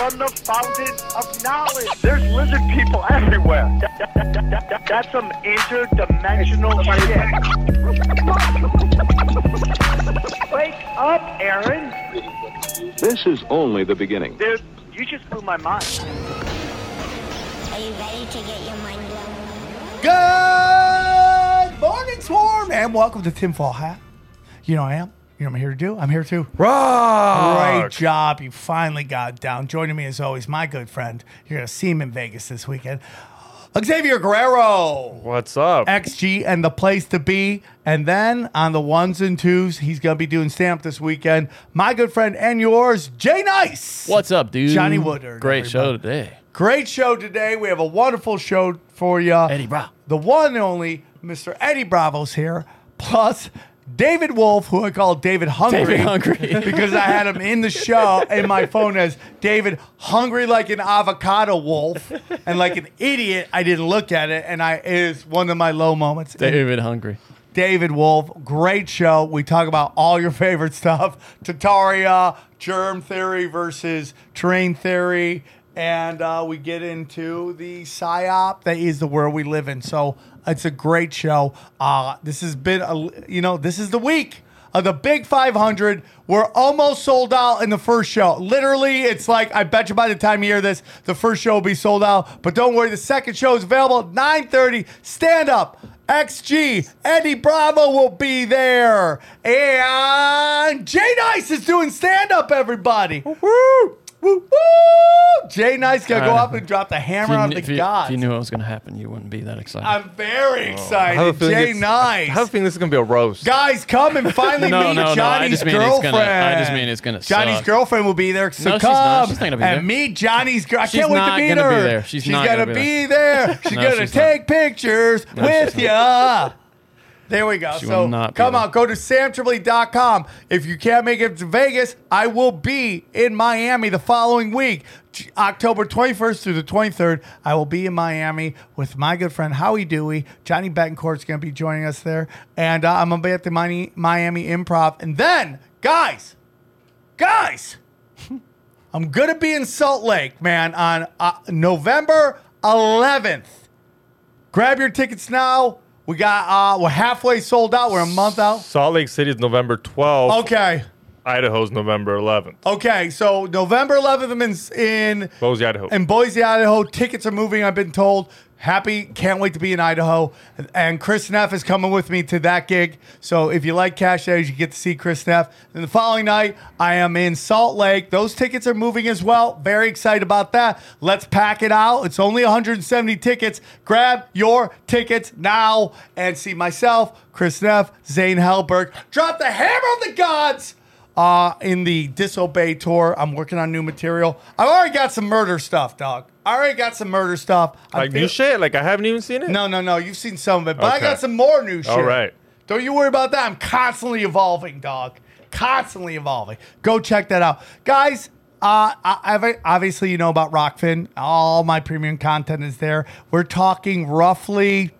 from the fountain of knowledge. There's lizard people everywhere. That- that- that- that- that's some interdimensional shit. Wake up, Aaron. This is only the beginning. Dude, you just blew my mind. Are you ready to get your mind blown? Good morning, Swarm, and welcome to Tinfoil Hat. You know I am. You know what I'm here to do? I'm here too. Great job. You finally got it down. Joining me as always, my good friend. You're going to see him in Vegas this weekend. Xavier Guerrero. What's up? XG and the place to be. And then on the ones and twos, he's going to be doing stamp this weekend. My good friend and yours, Jay Nice. What's up, dude? Johnny Woodard, Great show today. Great show today. We have a wonderful show for you. Eddie Bravo. The one and only Mr. Eddie Bravo's here, plus David Wolfe, who I call David Hungry. David Hungry. because I had him in the show in my phone as David Hungry like an avocado wolf. And like an idiot, I didn't look at it. And I it is one of my low moments. And David Hungry. David Wolfe, great show. We talk about all your favorite stuff Tataria, germ theory versus terrain theory. And uh, we get into the psyop that is the world we live in. So it's a great show. Uh, this has been, a, you know, this is the week of the Big 500. We're almost sold out in the first show. Literally, it's like I bet you by the time you hear this, the first show will be sold out. But don't worry, the second show is available at 9:30. Stand up. XG, Eddie Bravo will be there. And Jay Nice is doing stand up, everybody. Woo! Woo! Woo! Jay Nice gonna go Uh, up and drop the hammer on the if, you, gods. if you knew what was going to happen, you wouldn't be that excited. I'm very I have a excited. feeling Jay it's- Nice. I have a feeling this is gonna be a roast. Guys, come and finally No, meet no, no, I Johnny's just mean it's girlfriend. gonna- I just mean it's gonna Johnny's suck. girlfriend will be there. So No, she's come not. She's not gonna be and there. meet Johnny's girl. I She's can't wait to not meet gonna her. be there. She's not gonna, gonna be be there. She's No, gonna she's take pictures with she's ya. There we go. She so will not be come there. on, go to samtripoli.com. If you can't make it to Vegas, I will be in Miami the following week. J- October 21st through the 23rd, I will be in Miami with my good friend Howie Dewey. Johnny Betancourt's going to be joining us there. And uh, I'm going to be at the Miami, Miami Improv. And then, guys, guys, I'm going to be in Salt Lake, man, on uh, November 11th. Grab your tickets now. We got uh we're halfway sold out. We're a month out. Salt Lake City is November 12th. Okay. Idaho's November 11th. Okay. So November 11th I'm in in Boise, Idaho. in Boise, Idaho. Tickets are moving, I've been told. Happy, can't wait to be in Idaho. And Chris Neff is coming with me to that gig. So if you like Cash Daddies, you get to see Chris Neff. And the following night, I am in Salt Lake. Those tickets are moving as well. Very excited about that. Let's pack it out. It's only 170 tickets. Grab your tickets now and see myself, Chris Neff, Zane Hellberg. Drop the hammer on the gods uh, in the Disobey tour. I'm working on new material. I've already got some murder stuff, dog. I already got some murder stuff. I like new shit? Like I haven't even seen it? No, no, no. You've seen some of it, but I Okay. got some more new shit. All right. Don't you worry about that. I'm constantly evolving, dog. Constantly evolving. Go check that out, guys. Uh, I, I've- obviously, you know about Rokfin. All my premium content is there. We're talking roughly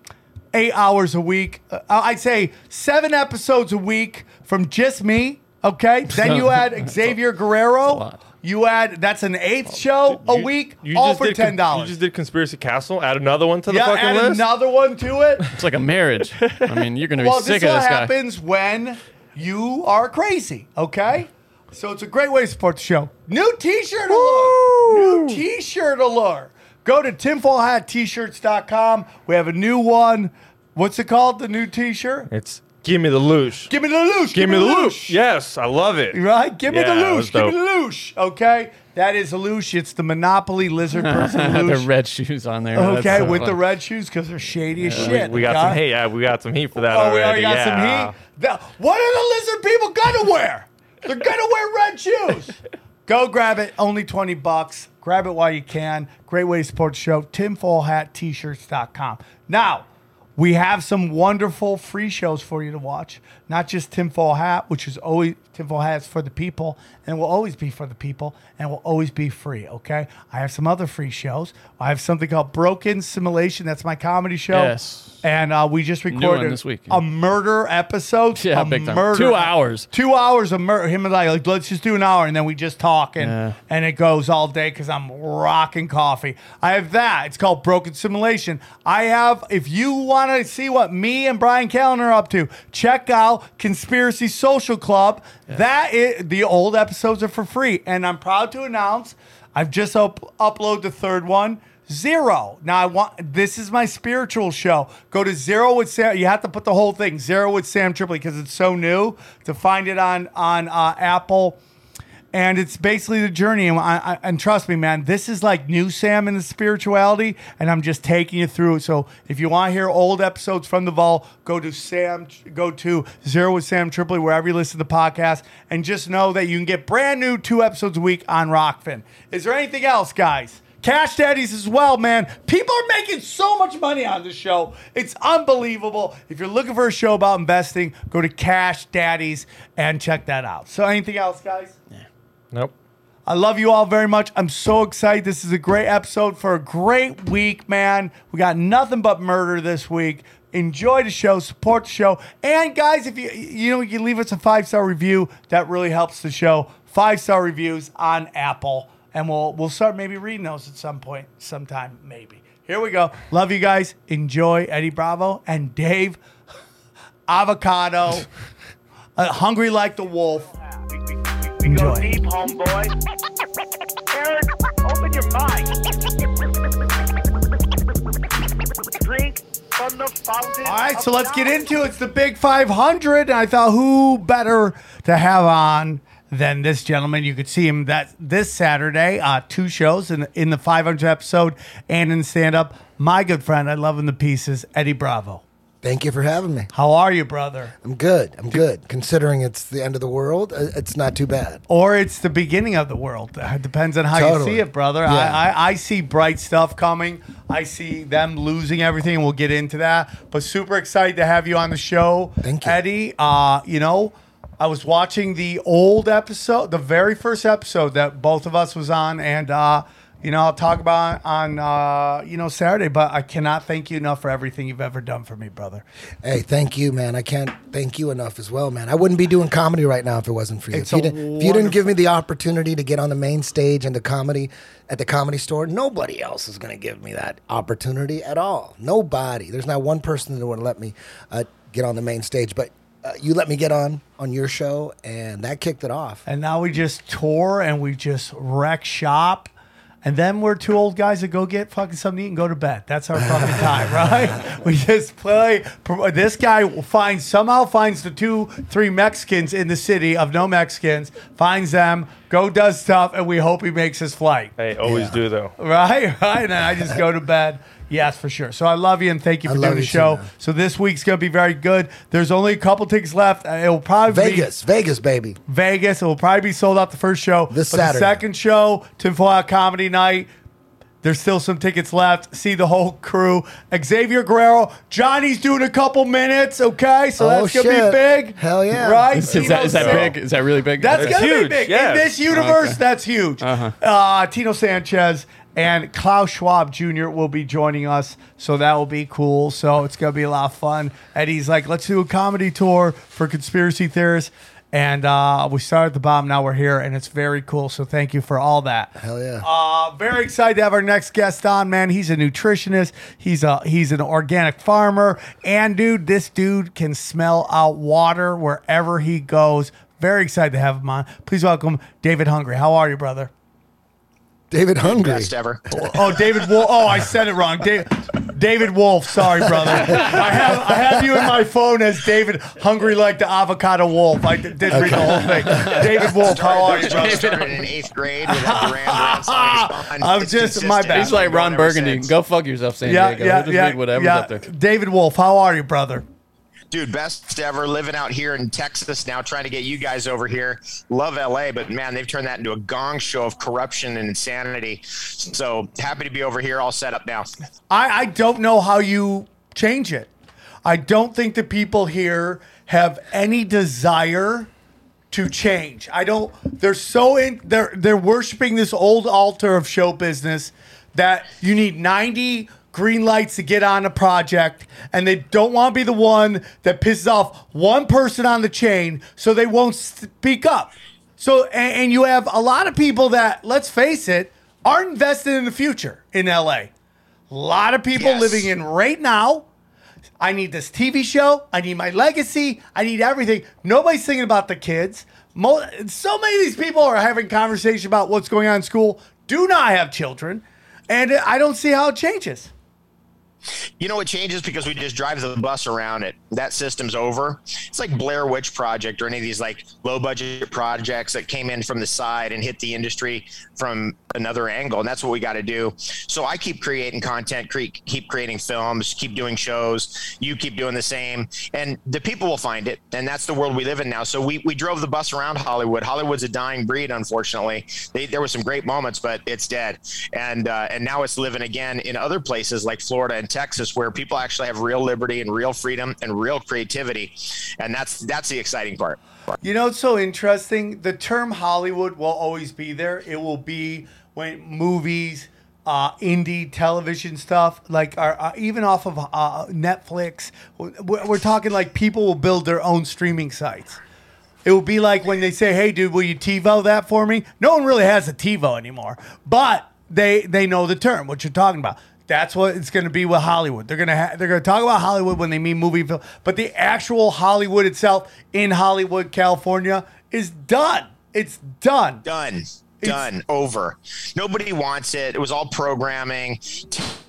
eight hours a week. Uh, I'd say seven episodes a week from just me. Okay. Then you add Xavier Guerrero. You add that's an eighth oh, show a You- week, you all for ten dollars. You just did Conspiracy Castle. Add another one to the yeah, fucking add list. another one to it. it's like a marriage. I mean, you're going to be Well, sick this of this guy. happens when you are crazy. Okay, so it's a great way to support the show. New T-shirt allure. New T-shirt allure. Go to tinfoilhattshirts.com. We have a new one. What's it called? The new T-shirt. It's Give Me the Loosh. Give me the loosh. Give me the Loosh. Yes, I love it. Right? Give me Yeah, the that was loosh. Give me the loosh. Okay. That is a loosh. It's the Monopoly lizard person the loosh. red shoes on there. That's Okay, so with the funny. red shoes because they're shady as We, shit. we got okay? some heat. Yeah, we got some heat for that Oh, we already already. got yeah. some heat. The- what are the lizard people gonna wear? They're gonna wear red shoes. Go grab it. Only 20 bucks. Grab it while you can. Great way to support the show. TinfoilHatT-shirts.com. Now, We have some wonderful free shows for you to watch. Not just Tinfoil Hat, which is always Tinfoil Hats for the people and will always be for the people and will always be free. Okay. I have some other free shows. I have something called Broken Simulation. That's my comedy show. Yes. And uh, we just recorded this week. a murder episode. Yeah, a big time. murder Two hours. Two hours of murder. Him and I like, let's just do an hour, and then we just talk, and Yeah. and it goes all day because I'm rocking coffee. I have that. It's called Broken Simulation. I have. If you want to see what me and Bryan Callen are up to, check out Conspiracy Social Club. That is the old episodes are for free, and I'm proud to announce I've just up, uploaded the third one. Zero. Now I want this is my spiritual show. Go to Zero with Sam. You have to put the whole thing Zero with Sam Tripoli because it's so new to find it on on uh, Apple. And it's basically the journey, and, I, I, and trust me, man, this is like new Sam in the spirituality, and I'm just taking you through. it. So if you want to hear old episodes from the vault, go to Sam, go to Zero with Sam Tripoli wherever you listen to the podcast, and just know that you can get brand new two episodes a week on Rokfin. Is there anything else, guys? Cash Daddies as well, man. People are making so much money on this show. It's unbelievable. If you're looking for a show about investing, go to Cash Daddies and check that out. So, anything else, guys? Nope. I love you all very much. I'm so excited. This is a great episode for a great week, man. We got nothing but murder this week. Enjoy the show, support the show, and guys, if you you know you leave us a five star review, that really helps the show. Five star reviews on Apple, and we'll we'll start maybe reading those at some point, sometime maybe. Here we go. Love you guys. Enjoy Eddie Bravo and Dave Avocado. uh, hungry like the wolf. We go deep, homeboy. Aaron, open your mind. Drink from the fountain. All right, so let's get into it. It's the big 500. And I thought, who better to have on than this gentleman? You could see him that this Saturday, uh, two shows in, in the 500 episode and in stand up. My good friend, I love him to pieces, Eddie Bravo. Thank you for having me. How are you, brother? I'm good. I'm good. Considering it's the end of the world, uh, it's not too bad. Or it's the beginning of the world. It depends on how you see it, brother. Yeah. I, I, I see bright stuff coming. I see them losing everything, and we'll get into that. But super excited to have you on the show, Thank you. Eddie. Uh, you know, I was watching the old episode, the very first episode that both of us was on, and uh, you know, I'll talk about on uh, you know Saturday. But I cannot thank you enough for everything you've ever done for me, brother. Hey, thank you, man. I can't thank you enough as well, man. I wouldn't be doing comedy right now if it wasn't for you. If, you didn't, if you didn't give me the opportunity to get on the main stage and the comedy at the comedy store, nobody else is going to give me that opportunity at all. Nobody. There's not one person that would let me uh, get on the main stage, but uh, you let me get on on your show, and that kicked it off. And now we just tour and we just wreck shop. And then we're two old guys that go get fucking something to eat and go to bed. That's our fucking time, right? We just play. This guy finds somehow finds the two, three Mexicans in the city of no Mexicans, finds them, go does stuff, and we hope he makes his flight. Hey, always do though. Right, right. And then I just go to bed. Yes, for sure. So I love you and thank you I for love doing the you too, show. man. so this week's gonna be very good. There's only a couple tickets left. Uh, It'll probably be Vegas, Vegas, baby. Vegas. It will probably be sold out the first show. This but the Saturday. second show, Tinfoil Hat Comedy Night. There's still some tickets left. See the whole crew. Xavier Guerrero. Johnny's doing a couple minutes. Okay, so Oh, that's gonna shit. be big. Hell yeah. Right? Is, is that, is that Tino big? Is that really big? That's That's gonna be huge, big yes. in this universe. Okay. That's huge. Uh-huh. Uh, Tino Sanchez and Klaus Schwab Jr. will be joining us, so that will be cool. So it's gonna be a lot of fun. Eddie's like, let's do a comedy tour for conspiracy theorists, and uh, we started at the bottom. Now we're here, and it's very cool. So thank you for all that. Hell yeah. Uh, very excited to have our next guest on, man. He's a nutritionist. He's a he's an organic farmer, and dude, this dude can smell out water wherever he goes. Very excited to have him on. Please welcome David Hungry. How are you, brother? David Hungry. Best ever. Oh, oh David Wolfe. Oh, I said it wrong. David, David Wolfe. Sorry, brother. I have I have you in my phone as David Hungry like the avocado wolf. I did did read the whole thing. David Wolfe. How are you, brother? Started in eighth grade with that Duran Duran song he's on. I'm It's just- my bad. He's like Ron Burgundy. Go fuck yourself, San Yeah, Diego. yeah, We'll just yeah, read whatever's yeah. up there. David Wolfe. How are you, brother? Dude, best ever living out here in Texas now, trying to get you guys over here. Love LA, but man, they've turned that into a gong show of corruption and insanity. So happy to be over here, all set up now. I, I don't know how you change it. I don't think the people here have any desire to change. I don't. They're so in. They're they're worshiping this old altar of show business that you need ninety green lights to get on a project, and they don't want to be the one that pisses off one person on the chain, so they won't speak up. So and, and you have a lot of people that, let's face it, aren't invested in the future in LA. A lot of people Yes. living in right now. I need this TV show. I need my legacy. I need everything. Nobody's thinking about the kids. Mo- so many of these people are having conversation about what's going on in school. Do not have children, and I don't see how it changes. You know what changes because we just drive the bus around it. That system's over. It's like Blair Witch Project or any of these like low budget projects that came in from the side and hit the industry from another angle. And that's what we got to do. So I keep creating content, cre- keep creating films, keep doing shows. You keep doing the same, and the people will find it. And that's the world we live in now. So we, we drove the bus around Hollywood. Hollywood's a dying breed, unfortunately. They, there were some great moments, but it's dead. And uh, and now it's living again in other places like Florida and Texas, where people actually have real liberty and real freedom and real creativity. And that's that's the exciting part. You know, it's so interesting. The term Hollywood will always be there. It will be when movies, uh, indie television stuff, like are uh, even off of uh, Netflix. We're, we're talking like people will build their own streaming sites. It will be like when they say, "Hey, dude, will you TiVo that for me?" No one really has a TiVo anymore, but they they know the term what you're talking about. That's what it's going to be with Hollywood. They're gonna ha- they're gonna talk about Hollywood when they mean movie film, but the actual Hollywood itself in Hollywood, California, is done. It's done. Done. Done. Over. Nobody wants it. It was all programming,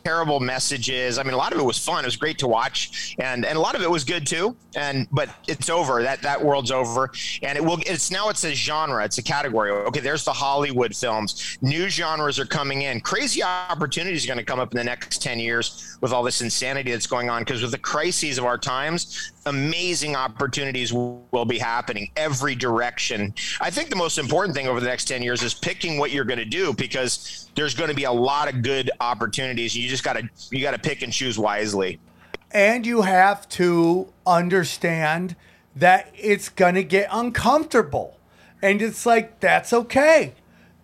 terrible messages. I mean, a lot of it was fun. It was great to watch, and and a lot of it was good too. And but it's over. That that world's over, and it will. It's now it's a genre. It's a category. Okay, there's the Hollywood films. New genres are coming in. Crazy opportunities are going to come up in the next ten years with all this insanity that's going on. Because with the crises of our times, amazing opportunities will be happening every direction. I think the most important thing over the next 10 years is picking what you're going to do because there's going to be a lot of good opportunities. You just got to you got to pick and choose wisely. and you have to understand that it's gonna get uncomfortable. And it's like that's okay.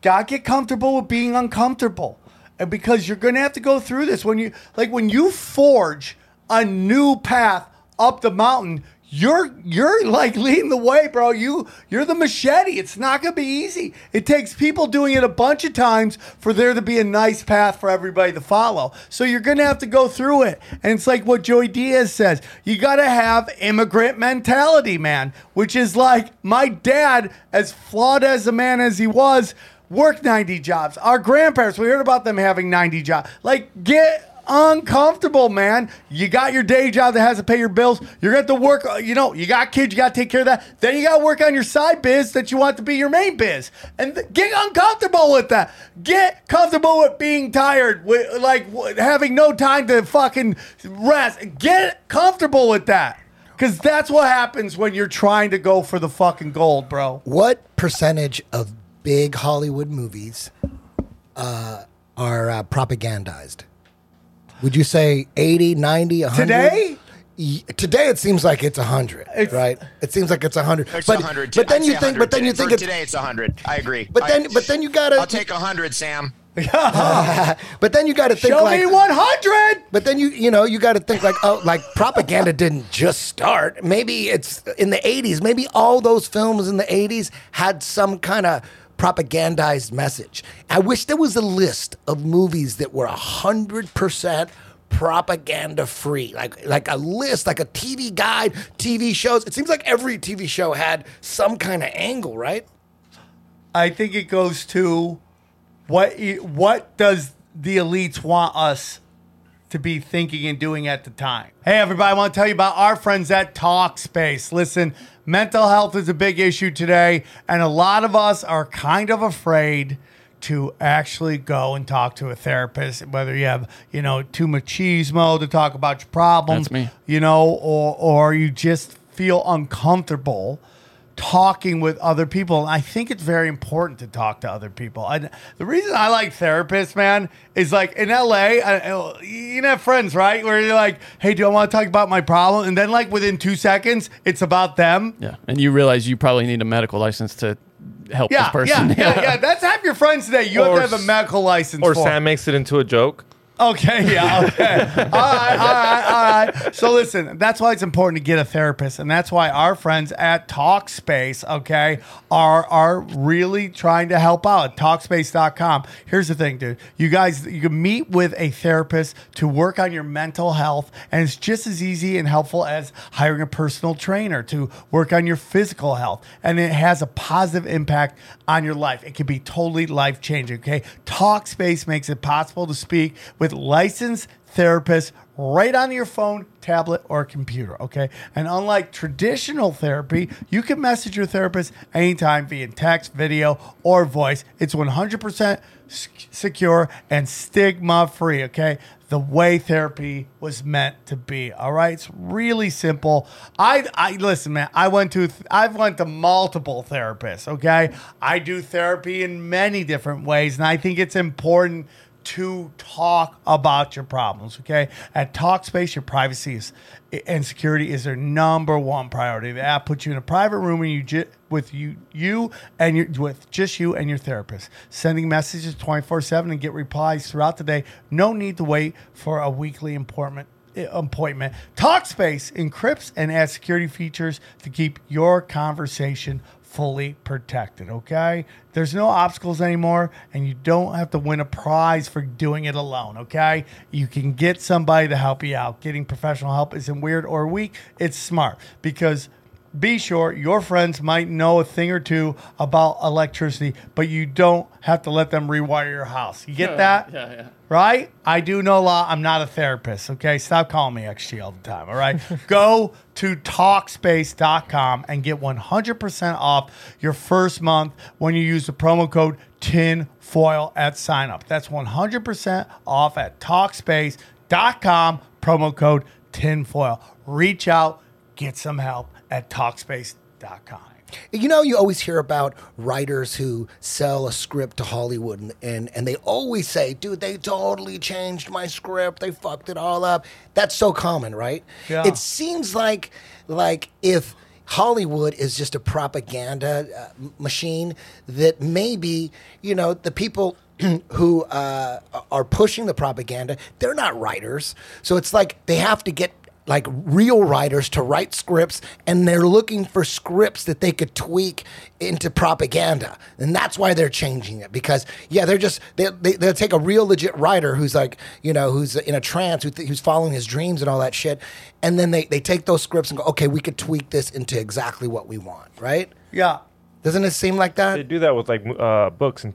Gotta get comfortable with being uncomfortable. And because you're gonna have to go through this. When you like when you forge a new path up the mountain you're you're like leading the way, bro. You you're the machete. It's not gonna be easy. It takes people doing it a bunch of times for there to be a nice path for everybody to follow. So you're gonna have to go through it. And it's like what Joey Diaz says. You gotta have immigrant mentality, man. Which is like my dad, as flawed as a man as he was, worked 90 jobs. Our grandparents, we heard about them having 90 jobs. Like get uncomfortable, man. You got your day job that has to pay your bills. You're going to have to work, uh, you know, you got kids, you got to take care of that. Then you got to work on your side biz that you want to be your main biz. And th- get uncomfortable with that. Get comfortable with being tired, with like w- having no time to fucking rest. Get comfortable with that. Cuz that's what happens when you're trying to go for the fucking gold, bro. What percentage of big Hollywood movies uh, are uh, propagandized? Would you say 80, 90, 100? Today? Today it seems like it's 100, It's- right? It seems like it's 100. It's but, 100. But then I'd you think but then you today. think For it's today it's 100. I agree. But I- then but then you got to I'll take 100, Sam. But then you got to think Show like me 100. But then you you know you got to think like oh like propaganda didn't just start. Maybe it's in the '80s. Maybe all those films in the '80s had some kind of propagandized message. I wish there was a list of movies that were hundred percent propaganda free like like a list like a tv guide tv shows it seems like every tv show had some kind of angle right I think it goes to what what does the elites want us to be thinking and doing at the time. Hey everybody, I want to tell you about our friends at Talkspace. Listen, mental health is a big issue today and a lot of us are kind of afraid to actually go and talk to a therapist whether you have, you know, too machismo to talk about your problems, That's me. you know, or or you just feel uncomfortable talking with other people. And I think it's very important to talk to other people. And the reason I like therapists, man, is like in LA, I, you have friends, right? Where you're like, hey, do I want to talk about my problem? And then, like, within two seconds, it's about them. Yeah, and you realize you probably need a medical license to help Yeah, this person. yeah, yeah, yeah. That's half your friends today. You Or have to have a medical license. Or for. Sam makes it into a joke. Okay, yeah, okay. all right, all right, all right. So listen, that's why it's important to get a therapist, and that's why our friends at Talkspace, okay, are are really trying to help out. Talkspace.com. Here's the thing, dude. You guys, you can meet with a therapist to work on your mental health, and it's just as easy and helpful as hiring a personal trainer to work on your physical health, and it has a positive impact on your life. It can be totally life changing. Okay, Talkspace makes it possible to speak with licensed therapists right on your phone, tablet, or computer. Okay, and unlike traditional therapy, you can message your therapist anytime via text, video, or voice. It's 100% s- secure and stigma free. Okay, the way therapy was meant to be. All right, it's really simple. I I listen, man. I went to I've went to multiple therapists. Okay, I do therapy in many different ways, and I think it's important to talk about your problems. Okay, at Talkspace, your privacy is and security is their number one priority. The app puts you in a private room and you with you you and your with just you and your therapist, sending messages twenty four seven and get replies throughout the day. No need to wait for a weekly appointment appointment. Talkspace encrypts and adds security features to keep your conversation fully protected. Okay, there's no obstacles anymore, and you don't have to win a prize for doing it alone. Okay, you can get somebody to help you out. Getting professional help isn't weird or weak; it's smart because be sure your friends might know a thing or two about electricity, but you don't have to let them rewire your house. You get that? Yeah, yeah. Right? I do know a lot. I'm not a therapist. Okay. Stop calling me XG all the time. All right. Go to Talkspace.com and get 100% off your first month when you use the promo code TINFOIL at sign up. That's 100% off at Talkspace.com, promo code TINFOIL. Reach out, get some help at Talkspace.com. You know, you always hear about writers who sell a script to Hollywood, and, and, and they always say, dude, they totally changed my script. They fucked it all up. That's so common, right? Yeah. It seems like like if Hollywood is just a propaganda uh, machine, that maybe, you know, the people who uh, are pushing the propaganda, they're not writers. So it's like they have to get like real writers to write scripts and they're looking for scripts that they could tweak into propaganda. And that's why they're changing it because yeah they're just they, they, they'll take a real legit writer who's like you know who's in a trance who th- who's following his dreams and all that shit and then they, they take those scripts and go okay we could tweak this into exactly what we want right? Yeah. doesn't it seem like that? They do that with like uh, books and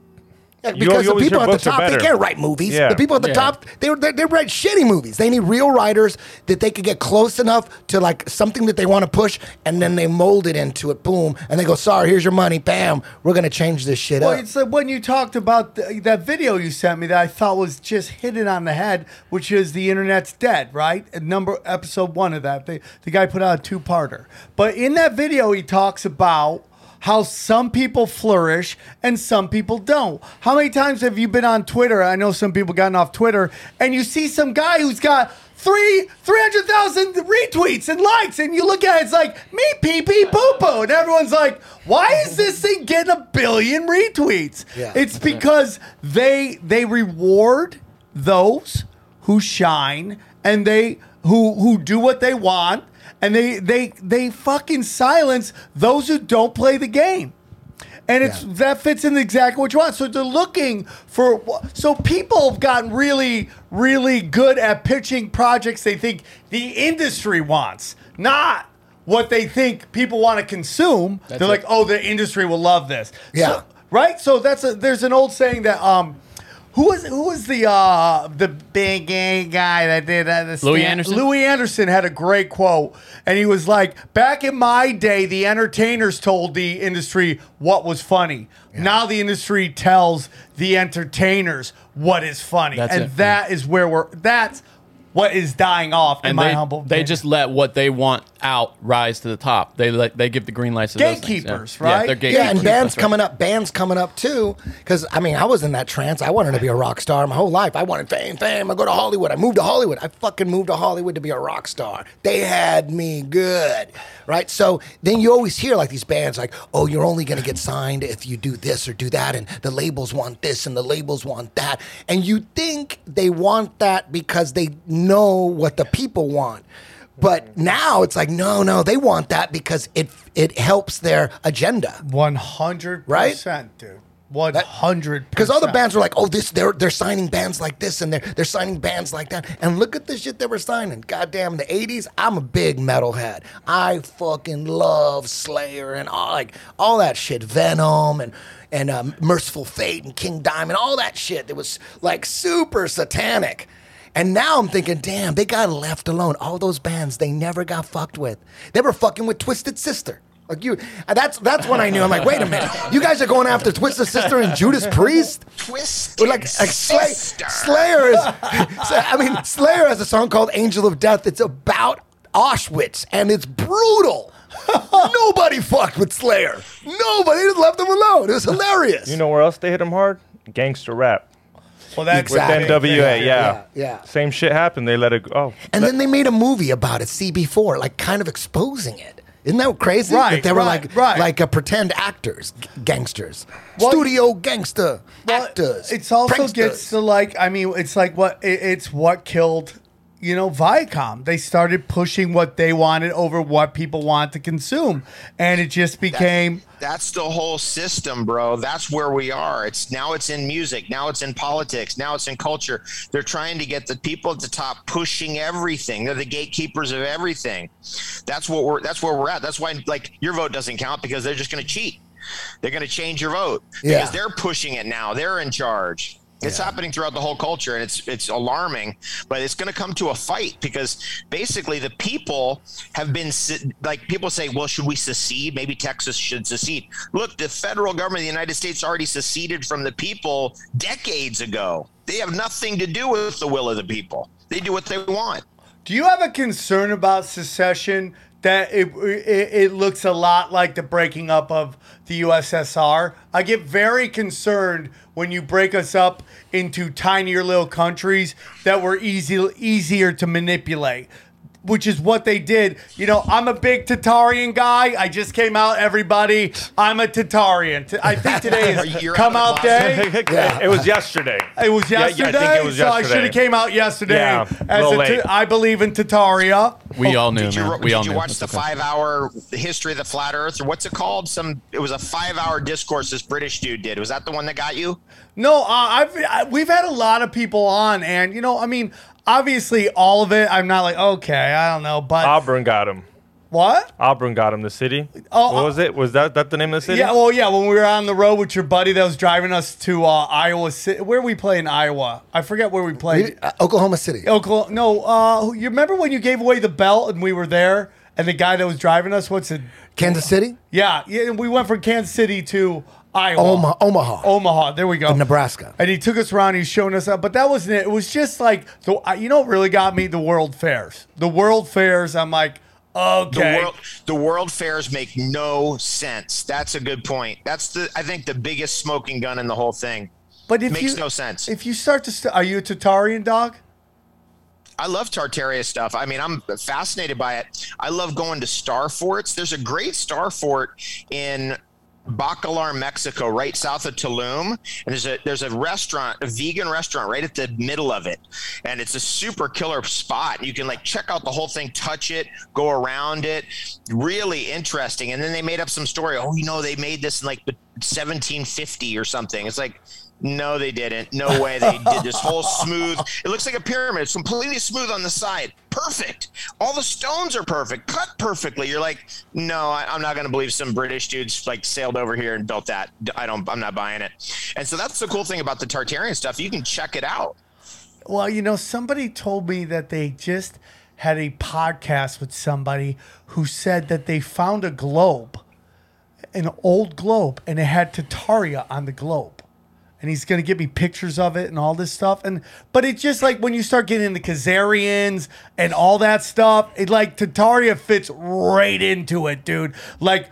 Yeah, because you the people at the top, they can't write movies. Yeah. The people at the Yeah. top, they, they they write shitty movies. They need real writers that they could get close enough to like something that they want to push, and then they mold it into it. Boom, and they go, "Sorry, here's your money. Bam, we're gonna change this shit Well, up." Well, it's like when you talked about the, that video you sent me that I thought was just hit it on the head, which is the internet's dead, right? And number episode one of that, the, the guy put out a two parter. But in that video, he talks about how some people flourish and some people don't. How many times have you been on Twitter? I know some people gotten off Twitter, and you see some guy who's got three, 300,000 retweets and likes, and you look at it, it's like, me pee pee poo poo. And everyone's like, why is this thing getting a billion retweets? Yeah. It's because they they reward those who shine and they who who do what they want and they they they fucking silence those who don't play the game. And it's Yeah. that fits in exactly what you want. So they're looking for. So people have gotten really, really good at pitching projects they think the industry wants, not what they think people want to consume. they're it. like, oh, the industry will love this. Yeah. So- right. So that's a. There's an old saying that um. Who was who was the uh the big gay guy that did uh, the Louie Anderson? Louie Anderson had a great quote, and he was like, "Back in my day, the entertainers told the industry what was funny. Now the industry tells the entertainers what is funny, That's and it. that is where we're. That's what is dying off. in And my they, humble, they opinion. just let what they want out rise to the top. They let they give the green lights to those yeah. Gatekeepers, Yeah, right? they're Yeah, gatekeepers. Yeah, and bands right. coming up, bands coming up too. Because I mean, I was in that trance. I wanted to be a rock star my whole life. I wanted fame, fame. I go to Hollywood. I moved to Hollywood. I fucking moved to Hollywood to be a rock star. They had me good, right? So then you always hear like these bands like, "Oh, you're only gonna get signed if you do this or do that," and the labels want this and the labels want that, and you think they want that because they know what the people want. But now it's like, no, no, they want that because it it helps their agenda. One hundred percent, dude. One hundred Because all the bands were like, oh, this they're they're signing bands like this and they're they're signing bands like that. And look at the shit they were signing. Goddamn, the '80s. I'm a big metalhead. I fucking love Slayer and all like all that shit. Venom and and um, Mercyful Fate and King Diamond. All that shit. That was like super satanic. And now I'm thinking, damn, they got left alone. All those bands, they never got fucked with. They were fucking with Twisted Sister. Like you, that's that's when I knew. I'm like, wait a minute, you guys are going after Twisted Sister and Judas Priest. Twisted Like, like Slay, Slayer is. I mean, Slayer has a song called "Angel of Death." It's about Auschwitz, and it's brutal. Nobody fucked with Slayer. Nobody just left them alone. It was hilarious. You know where else they hit him hard? Gangster rap. Well, that's With NWA, yeah. Yeah, yeah. Same shit happened. They let it go. Oh, And then they made a movie about it, CB4, like kind of exposing it. Isn't that crazy? Right, That they were right, like right. like a pretend actors, g- gangsters, Well- studio gangster Well, actors. It's also pranksters. gets to like I mean, it's like what it, it's what killed you know Viacom. They started pushing what they wanted over what people want to consume, and it just became That's the whole system, bro. That's where we are. It's now it's in music, now it's in politics, now it's in culture. They're trying to get the people at the top pushing everything. They're the gatekeepers of everything. That's what we're that's where we're at. That's why like your vote doesn't count because they're just going to cheat. They're going to change your vote Yeah. because they're pushing it now. They're in charge. It's happening throughout the whole culture, and it's it's alarming. But it's going to come to a fight because basically the people have been like people say, well, should we secede? Maybe Texas should secede. Look, the federal government of the United States already seceded from the people decades ago. They have nothing to do with the will of the people. They do what they want. Do you have a concern about secession that it, it, it looks a lot like the breaking up of the USSR? I get very concerned when you break us up into tinier little countries that were easy easier to manipulate. Which is what they did. You know, I'm a big Tatarian guy. I just came out, everybody. I'm a Tatarian. T- I think today is come out out day. Yeah. It was yesterday. It was Yeah, yeah, I yesterday, think it was so I yesterday. should have came out yesterday. Yeah, a as little late. I believe in Tataria. We all knew, Did you, man. We did all you knew. watch the okay. five hour history of the flat earth or what's it called? Some it was a five hour discourse this British dude did. Was that the one that got you? No, uh, I've I, we've had a lot of people on, and you know, I mean, obviously, all of it. I'm not like okay, I don't know, but Auburn got him. what? Auburn got him. The city. Oh, what uh, was it? Was that that the name of the city? Yeah, well, yeah. When we were on the road with your buddy that was driving us to uh, Iowa City, where we play in Iowa, I forget where we played. Uh, Oklahoma City. Oklahoma. No, uh, you remember when you gave away the belt and we were there, and the guy that was driving us, what's it? Kansas City, Yeah, yeah. We went from Kansas City to Iowa. Omaha, Omaha, Omaha. There we go. Nebraska. And he took us around. He's showing us up, but that wasn't it. It was just like the. You know, what really got me the World Fairs. The World Fairs. I'm like, The okay. world the world fairs make no sense. That's a good point. That's the I think the biggest smoking gun in the whole thing. but if makes you, no sense. If you start to, st- are you a Tatarian dog? I love Tartaria stuff. I mean, I'm fascinated by it. I love going to star forts. There's a great star fort in Bacalar, Mexico, right south of Tulum. And there's a there's a restaurant, a vegan restaurant right at the middle of it. And it's a super killer spot. You can like check out the whole thing, touch it, go around it. Really interesting. And then they made up some story. Oh, you know, they made this in like 1750 or something. It's like no, they didn't. No way. They did this whole smooth. It looks like a pyramid. It's completely smooth on the side. Perfect. All the stones are perfect, cut perfectly. You're like, no, I, I'm not going to believe some British dudes like sailed over here and built that. I don't. I'm not buying it. And so that's the cool thing about the Tartarian stuff. You can check it out. Well, you know, somebody told me that they just had a podcast with somebody who said that they found a globe, an old globe, and it had Tataria on the globe. And he's gonna give me pictures of it and all this stuff. And but it's just like when you start getting into Khazarians and all that stuff, it like Tataria fits right into it, dude. Like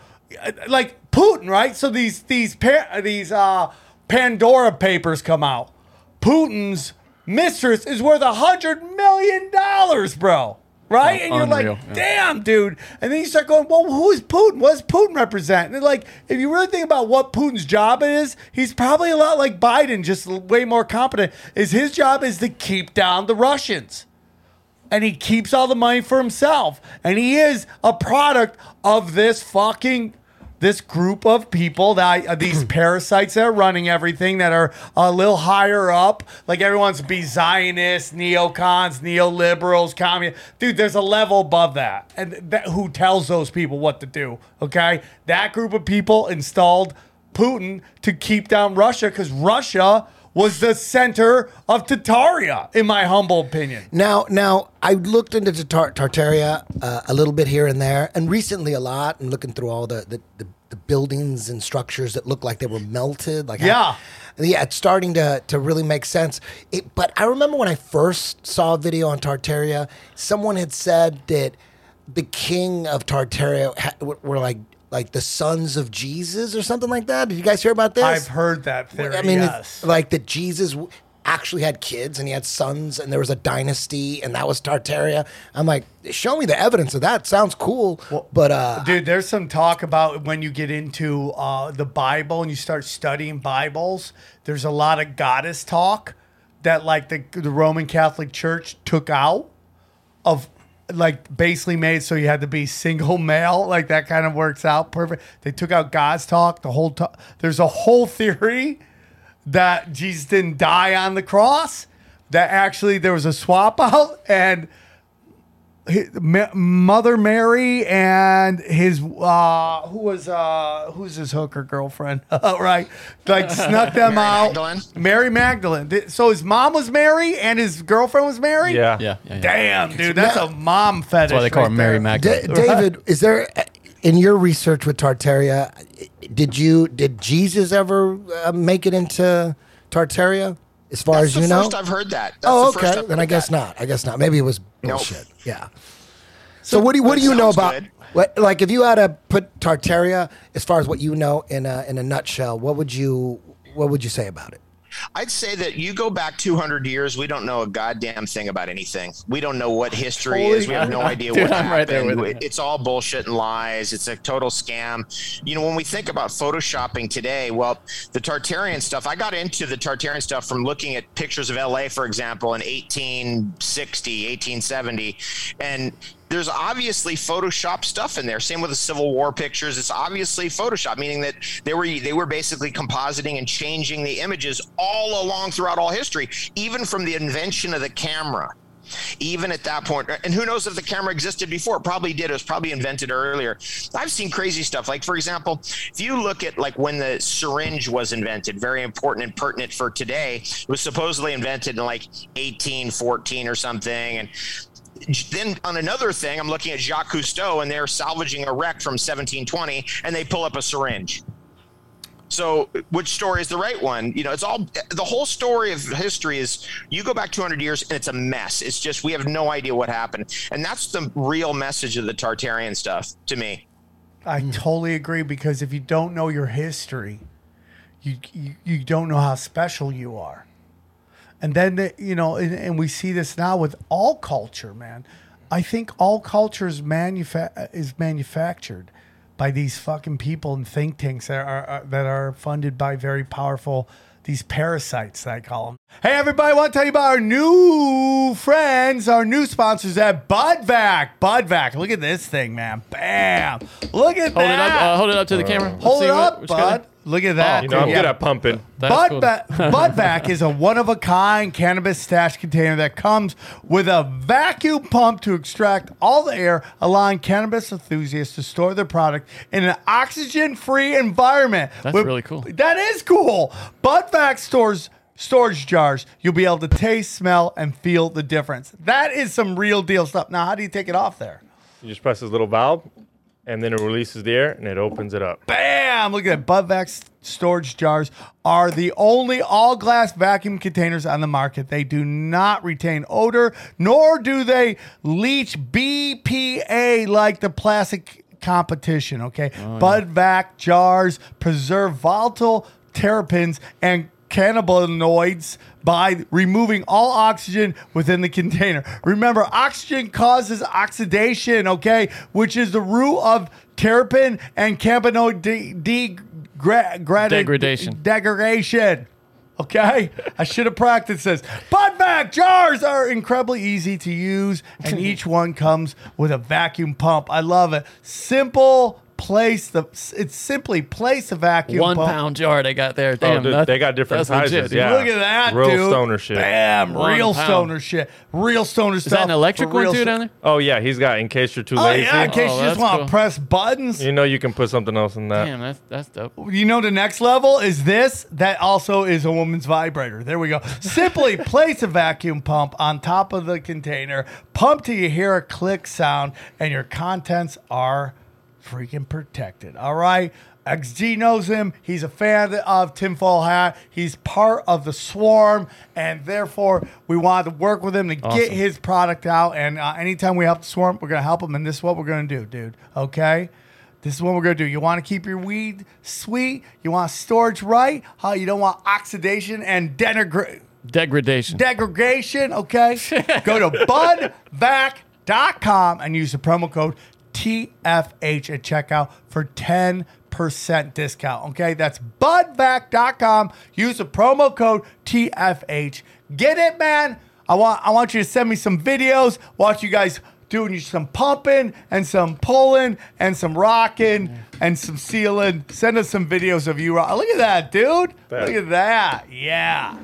like Putin, right? So these these these uh Pandora papers come out. Putin's mistress is worth a hundred million dollars, bro. Right? Oh, and you're unreal, like, damn, dude. And then you start going, well, who is Putin? What does Putin represent? And like, if you really think about what Putin's job is, he's probably a lot like Biden, just way more competent. Is his job is to keep down the Russians and he keeps all the money for himself. And he is a product of this fucking this group of people that uh, these parasites that are running everything that are a little higher up. Like everyone's be Zionists, neocons, neoliberals, communists. Dude, there's a level above that, and that, who tells those people what to do? Okay, that group of people installed Putin to keep down Russia because Russia was the center of Tartaria, in my humble opinion. Now, now I looked into Tar- Tartaria uh, a little bit here and there, and recently a lot, and looking through all the the, the, the buildings and structures that look like they were melted. Like Yeah. yeah, it's starting to to really make sense. It, but I remember when I first saw a video on Tartaria, someone had said that the king of Tartaria ha- were, were like like the sons of Jesus or something like that. Did you guys hear about this? I've heard that theory. I mean, yes. like that Jesus actually had kids and he had sons and there was a dynasty and that was Tartaria. I'm like, show me the evidence of that. Sounds cool, but uh, Dude, there's some talk about when you get into uh, the Bible and you start studying Bibles. There's a lot of goddess talk that, like the the Roman Catholic Church took out of, like basically made so you had to be single male. Like that kind of works out perfect. They took out God's talk. The whole talk. There's a whole theory that Jesus didn't die on the cross. That actually there was a swap out and hi- Ma- Mother Mary and his uh who was uh who's his hooker girlfriend right like snuck them Mary out Magdalene? Mary Magdalene so his mom was Mary and his girlfriend was Mary Yeah. Yeah, yeah, yeah. damn dude that's a mom fetish That's why they call her Mary there. Magdalene. D- David, is there in your research with Tartaria? Did you did Jesus ever uh, make it into Tartaria? As far That's as you know. first I've heard that. That's oh, okay. I've Then I guess that. not. I guess not. Maybe it was Nope. bullshit. Yeah. So, what do you, what do you know about good. what like if you had to put Tartaria as far as what you know in a in a nutshell, what would you what would you say about it? I'd say that you go back 200 years, we don't know a goddamn thing about anything. We don't know what history Holy is. We have no idea Dude, what I'm right there happened. with. It's all bullshit and lies. It's a total scam. You know, when we think about photoshopping today, well, the Tartarian stuff, I got into the Tartarian stuff from looking at pictures of LA, for example, in 1860, 1870. And there's obviously Photoshop stuff in there. Same with the Civil War pictures. It's obviously Photoshop, meaning that they were they were basically compositing and changing the images all along throughout all history, even from the invention of the camera. Even at that point, and who knows if the camera existed before? It probably did. It was probably invented earlier. I've seen crazy stuff. Like, for example, if you look at like when the syringe was invented, very important and pertinent for today. It was supposedly invented in like 1814 or something, and then on another thing, I'm looking at Jacques Cousteau, and they're salvaging a wreck from 1720, and they pull up a syringe. So, which story is the right one? You know, it's all the whole story of history is you go back 200 years and it's a mess. It's just we have no idea what happened, and that's the real message of the Tartarian stuff to me. I hmm. totally agree because if you don't know your history, you you, you don't know how special you are. And then the, you know, and, and we see this now with all culture, man. I think all culture is, manufa- is manufactured by these fucking people and think tanks that are, are that are funded by very powerful these parasites that I call them. Hey everybody, I want to tell you about our new friends, our new sponsors at Budvac. Budvac, look at this thing, man. Bam! Look at Hold that. it up. Uh, hold it up to the camera. Let's Hold it what- up, which bud. Look at oh, that. You know, I'm Yeah. good at pumping. That's Bud cool. Va- Budvac is a one of a kind cannabis stash container that comes with a vacuum pump to extract all the air, allowing cannabis enthusiasts to store their product in an oxygen free environment. That's With- really cool. That is cool. Budvac stores storage jars. You'll be able to taste, smell, and feel the difference. That is some real deal stuff. Now, how do you take it off there? You just press this little valve. And then it releases the air and it opens it up. Bam! Look at that. Budvac storage jars are the only all glass vacuum containers on the market. They do not retain odor, nor do they leach BPA like the plastic competition. Okay. Oh, Budvac jars preserve volatile terpenes and cannabinoids by removing all oxygen within the container. Remember, oxygen causes oxidation, okay, which is the root of terpene and cannabinoid de- de- gra- gradi- Degradation. Degradation. Okay, I should have practiced this. Bud vac jars are incredibly easy to use, and each one comes with a vacuum pump. I love it. Simple. Place the. It's simply place a vacuum One pump. pound jar they got there. Oh, Damn, oh, dude, that- they got different that's sizes. legit, dude. yeah, Look at that, real dude. stoner shit. Bam, One real pound. stoner shit. Real stoner stuff. Is that an electric for one too sto- down there? Oh yeah, he's got in case you're too Oh lazy. yeah, in case Oh, you just that's want to cool. press buttons. You know you can put something else in that. Damn, that's that's dope. You know the next level is this. That also is a woman's vibrator. There we go. Simply place a vacuum pump on top of the container, pump till you hear a click sound, and your contents are freaking protected. All right. XG knows him. He's a fan of Tinfoil Hat. He's part of the swarm, and therefore we wanted to work with him to get his product out. And uh, anytime we help the swarm, we're gonna help him. And this is what we're gonna do, dude. Okay. This is what we're gonna do. You want to keep your weed sweet. You want storage right. How you don't want oxidation and denigra- Degradation. degradation. Okay, go to budvac.com and use the promo code TFH at checkout for ten percent discount. Okay, that's budvac.com. Use the promo code TFH. Get it, man. I want I want you to send me some videos. Watch you guys doing some pumping and some pulling and some rocking and some sealing. Send us some videos of you. rock- Look at that, dude. Look at that. Yeah.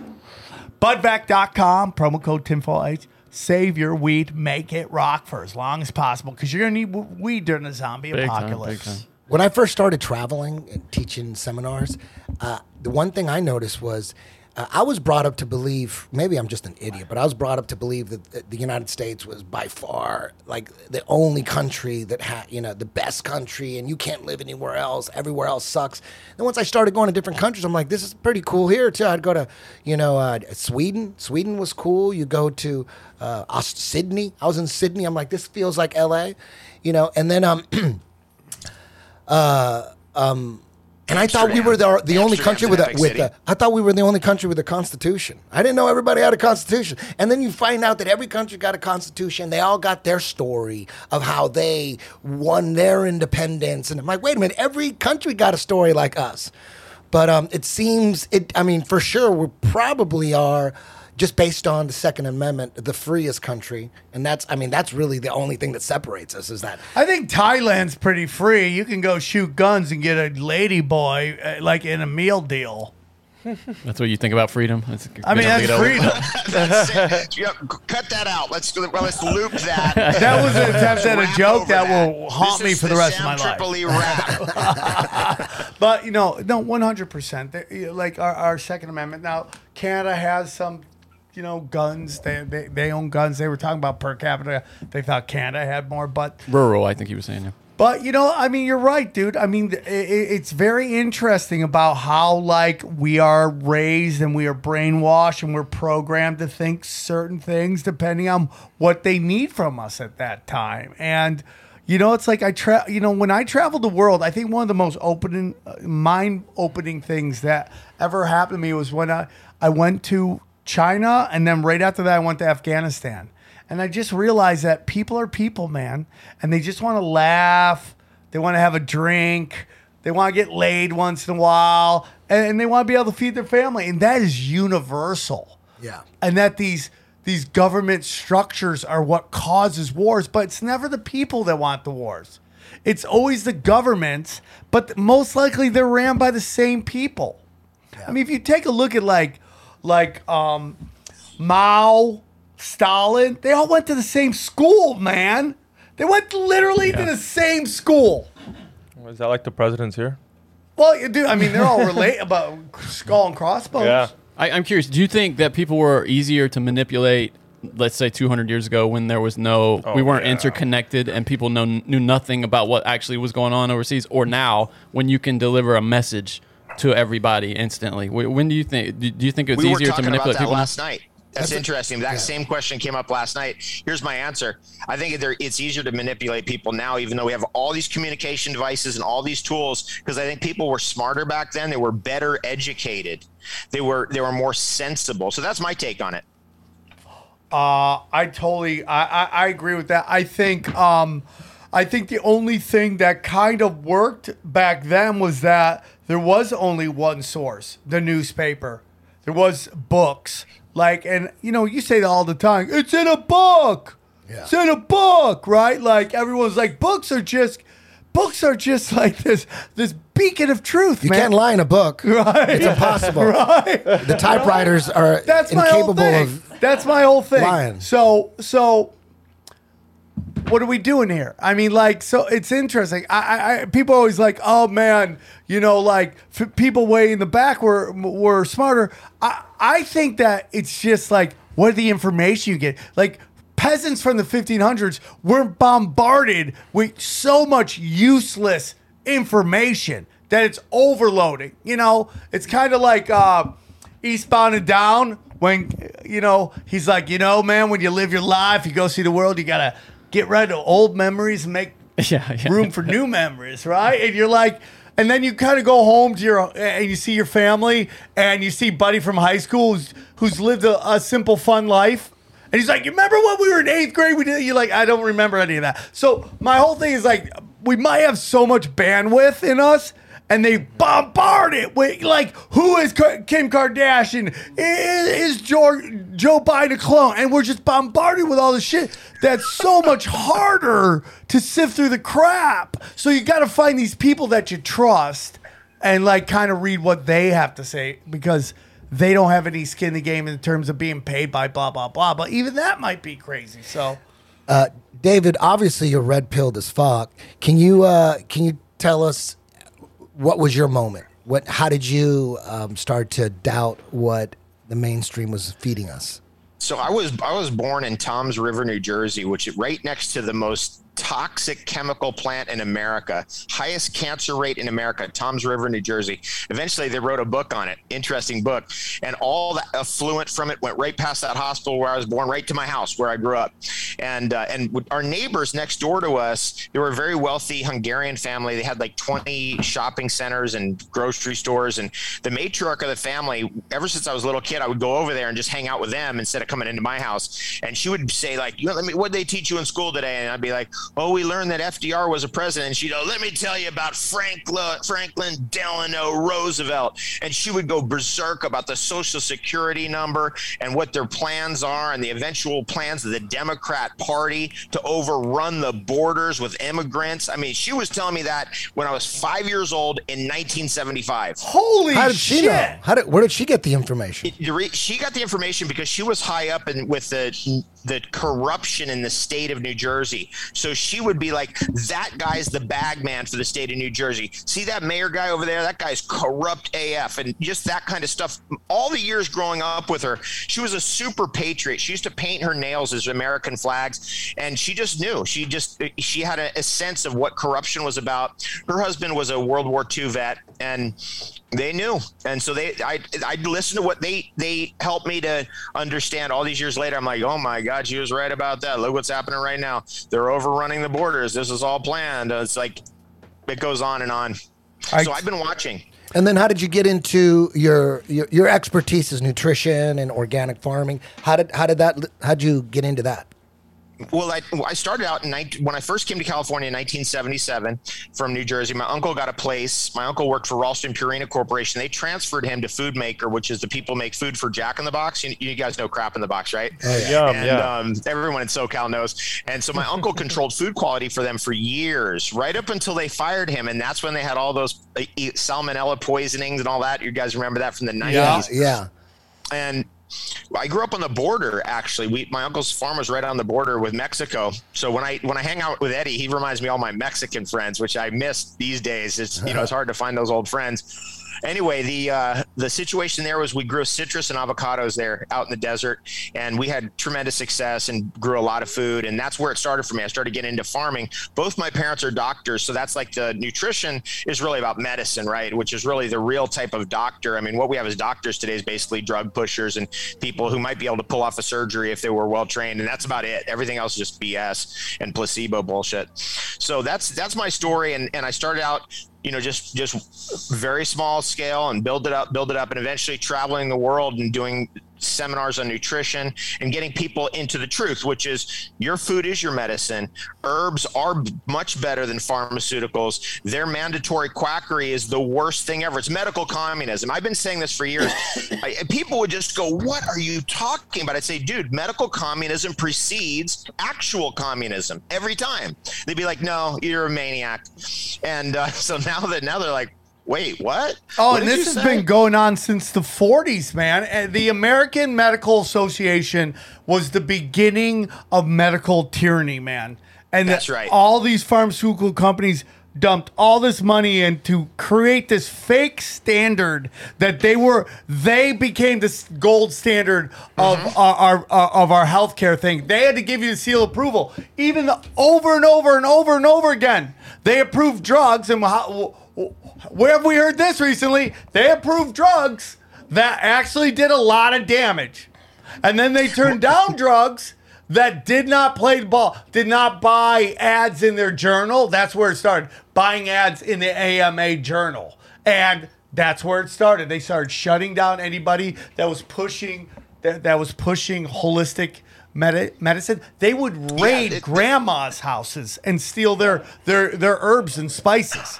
Budvac.com, promo code TINFOIL8. Save your weed, make it rock for as long as possible because you're going to need w- weed during the zombie Big time, big apocalypse. time. When I first started traveling and teaching seminars, uh, the one thing I noticed was I was brought up to believe, maybe I'm just an idiot, but I was brought up to believe that the United States was by far like the only country that had, you know, the best country and you can't live anywhere else. Everywhere else sucks. Then once I started going to different countries, I'm like, this is pretty cool here too. I'd go to, you know, uh, Sweden. Sweden was cool. You go to uh, Sydney. I was in Sydney. I'm like, this feels like LA, you know, and then, um, uh, um, And I thought we were the, the only country with a, with a, I thought we were the only country with a constitution. I didn't know everybody had a constitution. And then you find out that every country got a constitution. They all got their story of how they won their independence. And I'm like, wait a minute, every country got a story like us. But um, it seems it. I mean, for sure, we probably are just based on the Second Amendment, the freest country, and that's. I mean, that's really the only thing that separates us is that I think Thailand's pretty free. You can go shoot guns and get a lady boy uh, like in a meal deal. That's what you think about freedom. That's, I mean, that's freedom. That's. Yeah, cut that out. Let's well, let's loop that. That was an attempt at a joke over that will haunt This me for the rest of Sam my life. Tripoli rap. But you know, no, one hundred percent. Like our, our Second Amendment. Now, Canada has some, you know, guns. They, they they own guns. They were talking about per capita. They thought Canada had more, but rural. I think he was saying. Yeah. but you know, I mean, you're right, dude. I mean, i i- it's very interesting about how like we are raised and we are brainwashed and we're programmed to think certain things depending on what they need from us at that time. And you know, it's like I tra- you know, when I traveled the world, I think one of the most opening, uh, mind-opening things that ever happened to me was when I I went to China and then right after that I went to Afghanistan. And I just realized that people are people, man. And they just want to laugh. They want to have a drink. They want to get laid once in a while. And, and they want to be able to feed their family. And that is universal. Yeah. And that these these government structures are what causes wars, but it's never the people that want the wars. It's always the governments, but most likely they're ran by the same people. I mean, if you take a look at like like um Mao, Stalin, they all went to the same school, man. They went literally to the same school. Is that like the presidents here? Well, you do. I mean, they're all related about skull and crossbones. Yeah. I, I'm curious. Do you think that people were easier to manipulate let's say 200 years ago when there was no we weren't yeah. interconnected and people know, knew nothing about what actually was going on overseas or now when you can deliver a message to everybody instantly when do you think do do you think it's we easier to manipulate people last night. That's, That's a- interesting. That yeah. same question came up last night. Here's my answer. I think it's easier to manipulate people now, even though we have all these communication devices and all these tools. Because I think people were smarter back then. They were better educated. They were they were more sensible. So that's my take on it. Uh, I totally, I, I, I agree with that. I think, um, I think the only thing that kind of worked back then was that there was only one source, the newspaper. There was books, like, and you know, you say that all the time. It's in a book. Yeah. It's in a book, right? Like everyone's like, books are just, books are just like this, this beacon of truth, You man. can't lie in a book. Right. It's impossible. right. The typewriters are That's my whole thing. of. That's my whole thing. lying. So, so what are we doing here? I mean, like, so it's interesting. I, I, people always like, oh man, you know, like f- people way in the back were were smarter. I, I think that it's just like what the information you get, like. Peasants from the 1500s were bombarded with so much useless information that it's overloading. You know, it's kind of like uh, Eastbound and Down when, you know, he's like, you know, man, when you live your life, you go see the world, you got to get rid of old memories and make yeah, yeah. room for new memories, right? And you're like, and then you kind of go home to your and you see your family and you see Buddy from high school who's, who's lived a, a simple, fun life. And he's like, You remember when we were in eighth grade? We did you're like, I don't remember any of that. So my whole thing is like we might have so much bandwidth in us. And they bombard it with like, who is Kim Kardashian? Is, is Joe, Joe Biden a clone? And we're just bombarded with all this shit that's so much harder to sift through the crap. So you got to find these people that you trust and like kind of read what they have to say because they don't have any skin in the game in terms of being paid by blah blah blah. But even that might be crazy. So Uh, David, obviously you're red pilled as fuck. Can you uh, can you tell us what was your moment? What how did you um, start to doubt what the mainstream was feeding us? So I was I was born in Toms River, New Jersey, which is right next to the most toxic chemical plant in America, highest cancer rate in America, Toms River, New Jersey. Eventually, they wrote a book on it, interesting book, and all the affluent from it went right past that hospital where I was born, right to my house where I grew up, and uh, and our neighbors next door to us, they were a very wealthy Hungarian family. They had like 20 shopping centers and grocery stores, and the matriarch of the family, ever since I was a little kid, I would go over there and just hang out with them instead of coming into my house, and she would say like, you know, let me, what they teach you in school today? And I'd be like, oh, we learned that FDR was a president. She'd go, let me tell you about Franklin, Franklin Delano Roosevelt. And she would go berserk about the Social Security number and what their plans are and the eventual plans of the Democrat Party to overrun the borders with immigrants. I mean, she was telling me that when I was five years old in 1975. holy How did shit! she know? How did where did she get the information? She got the information because she was high up in with the the corruption in the state of New Jersey. So she would be like, "That guy's the bag man for the state of New Jersey. See that mayor guy over there? That guy's corrupt AF." And just that kind of stuff. All the years growing up with her, she was a super patriot. She used to paint her nails as American flags, and she just knew. She just she had a, a sense of what corruption was about. Her husband was a World War II vet, and they knew. And so they i i listened to what they they helped me to understand all these years later. I'm like oh my god she was right about that. Look what's happening right now. They're overrunning the borders. This is all planned. It's like it goes on and on. I- so i've been watching. And then how did you get into your your, your expertise is nutrition and organic farming? How did how did that how'd you get into that? Well, I, I started out in 19, when I first came to California in 1977 from New Jersey. My uncle got a place. My uncle worked for Ralston Purina Corporation. They transferred him to Food Maker, which is the people make food for Jack in the Box. You, you guys know Crap in the Box, right? Yum, and yeah. um, everyone in SoCal knows. And so my uncle controlled food quality for them for years, right up until they fired him. And that's when they had all those uh, e- salmonella poisonings and all that. You guys remember that from the 90s? Yeah. Yeah. and I grew up on the border. Actually, we my uncle's farm was right on the border with Mexico. So when I when I hang out with Eddie, he reminds me of all my Mexican friends, which I miss these days. It's you know it's hard to find those old friends. Anyway, the uh, the situation there was we grew citrus and avocados there out in the desert, and we had tremendous success and grew a lot of food, and that's where it started for me. I started getting into farming. Both my parents are doctors, so that's like the nutrition is really about medicine, right? Which is really the real type of doctor. I mean, what we have as doctors today is basically drug pushers and people who might be able to pull off a surgery if they were well trained, and that's about it. Everything else is just BS and placebo bullshit. So that's that's my story, and and I started out you know just just very small scale and build it up build it up and eventually traveling the world and doing seminars on nutrition and getting people into the truth which is your food is your medicine. Herbs are much better than pharmaceuticals. Their mandatory quackery is the worst thing ever. It's medical communism. I've been saying this for years. I, people would just go what are you talking about? I'd say dude medical communism precedes actual communism every time. They'd be like no you're a maniac. And uh, so now that now they're like wait what Oh, What and this has say? been going on since the 40s, man. And the American Medical Association was the beginning of medical tyranny, man. And That's that right. All these pharmaceutical companies dumped all this money in to create this fake standard that they were they became this gold standard of Mm-hmm. Uh, our, our, our of our healthcare thing. They had to give you the seal of approval, even the, over and over and over and over again. They approved drugs, and how, where have we heard this recently? They approved drugs that actually did a lot of damage, and then they turned down drugs that did not play the ball, did not buy ads in their journal. That's where it started. Buying ads in the AMA journal. And that's where it started. They started shutting down anybody that was pushing that, that was pushing holistic medi- medicine. They would raid it- grandma's houses and steal their their their herbs and spices.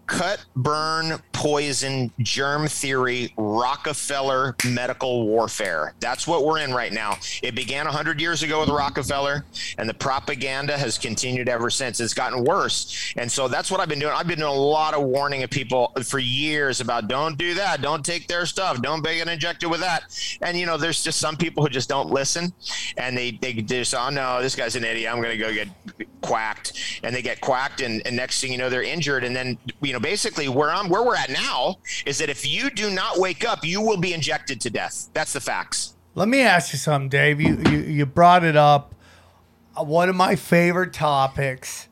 cut, burn, poison, germ theory, Rockefeller medical warfare. That's what we're in right now. It began 100 years ago with Rockefeller, and the propaganda has continued ever since. It's gotten worse. And so that's what I've been doing. I've been doing a lot of warning of people for years about don't do that, don't take their stuff, don't get injected with that. And, you know, there's just some people who just don't listen, and they, they just, oh no, this guy's an idiot. I'm going to go get quacked. And they get quacked, and, and next thing you know, they're injured. And then, you know, basically where I'm where we're at now is that if you do not wake up, you will be injected to death. That's the facts. Let me ask you something, Dave. You you, you brought it up. Uh, One of my favorite topics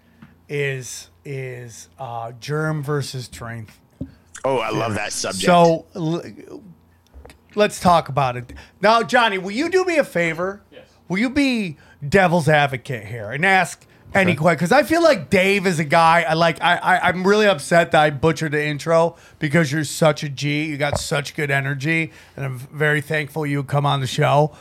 is is uh, germ versus strength. Oh, I love that subject. So l- let's talk about it now, Johnny. Will you do me a favor? Yes. Will you be devil's advocate here and ask any question? Because I feel like Dave is a guy. I like. I, I I'm really upset that I butchered the intro because you're such a G. You got such good energy, and I'm very thankful you come on the show.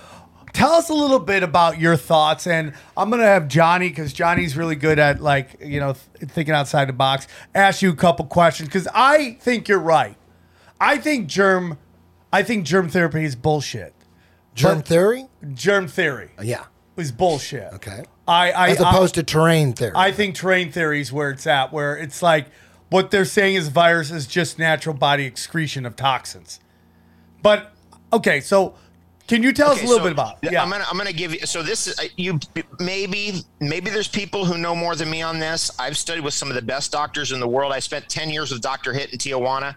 Tell us a little bit about your thoughts, and I'm gonna have Johnny because Johnny's really good at like you know th- thinking outside the box. Ask you a couple questions because I think you're right. I think germ, I think germ therapy is bullshit. Germ But- theory? Germ theory uh, Yeah. is bullshit. Okay. I, I As opposed to terrain theory. I, I think terrain theory is where it's at, where it's like what they're saying is virus is just natural body excretion of toxins. But okay, so can you tell us a little so bit about? Yeah. I'm gonna I'm gonna give you. So this is uh, you maybe maybe there's people who know more than me on this. I've studied with some of the best doctors in the world. I spent 10 years with Dr. Hitt in Tijuana.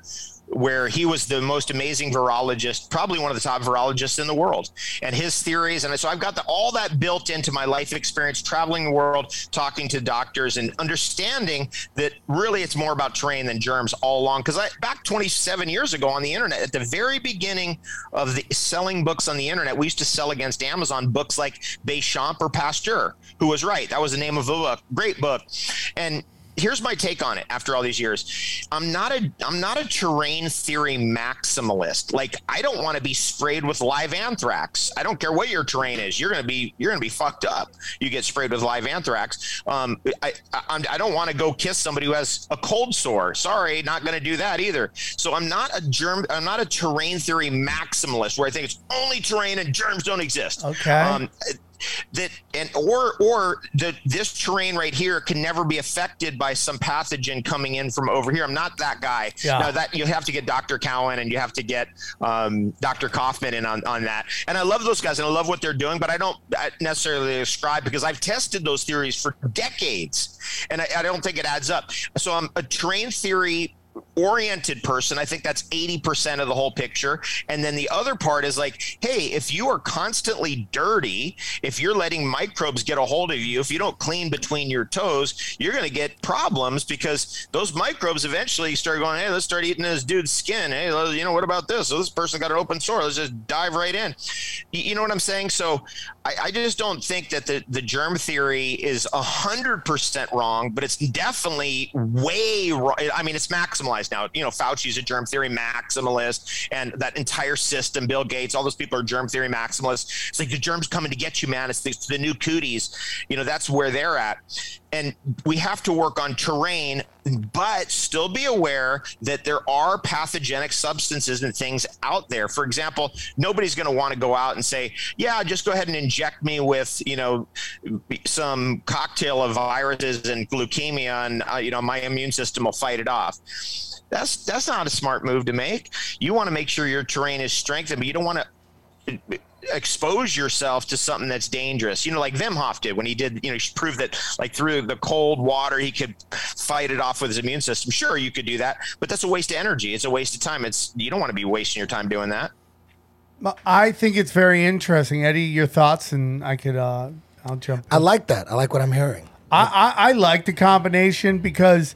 Where he was the most amazing virologist, probably one of the top virologists in the world, and his theories, and so I've got the, all that built into my life experience, traveling the world, talking to doctors, and understanding that really it's more about terrain than germs all along. Because back 27 years ago on the internet, at the very beginning of the selling books on the internet, we used to sell against Amazon books like Bechamp or Pasteur, who was right. That was the name of a book, great book, and here's my take on it after all these years. I'm not a i'm not a terrain theory maximalist. Like i don't want to be sprayed with live anthrax. I don't care what your terrain is. You're going to be you're to be fucked up. You get sprayed with live anthrax. Um, I, I i'm- don't want to go kiss somebody who has a cold sore. Sorry not going to do that either. So i'm not a germ i'm not a terrain theory maximalist where i think it's only terrain and germs don't exist. Okay. um, that and or or that this terrain right here can never be affected by some pathogen coming in from over here. I'm not that guy. Yeah. Now that you have to get Dr. Cowan and you have to get um, Dr. Kaufman in on, on that. And I love those guys and I love what they're doing, but I don't necessarily ascribe because I've tested those theories for decades and I, I don't think it adds up. So I'm a terrain theory oriented person, I think that's 80% of the whole picture. And then the other part is like, hey, if you are constantly dirty, if you're letting microbes get a hold of you, if you don't clean between your toes, you're going to get problems because those microbes eventually start going, hey, let's start eating this dude's skin. Hey, you know, what about this? So this person got an open sore. Let's just dive right in. You, you know what I'm saying? So I, I just don't think that the, the germ theory is 100% wrong, but it's definitely way wrong. I mean, it's maximalized now. You know, Fauci's a germ theory maximalist, and that entire system, Bill Gates, all those people are germ theory maximalists. It's like the germ's coming to get you, man. It's the, it's the new cooties. You know, that's where they're at. And we have to work on terrain, but still be aware that there are pathogenic substances and things out there. For example, nobody's going to want to go out and say, "Yeah, just go ahead and inject me with, you know, some cocktail of viruses and leukemia, and uh, you know, my immune system will fight it off." That's that's not a smart move to make. You want to make sure your terrain is strengthened, but you don't want to expose yourself to something that's dangerous. You know, like Wim Hof did when he did, you know, he proved that like through the cold water he could fight it off with his immune system. Sure, you could do that, but that's a waste of energy. It's a waste of time. It's you don't want to be wasting your time doing that. I think it's very interesting, Eddie. Your thoughts, and I could, uh, I'll jump. I like that. I like what I'm hearing. I, I, I like the combination because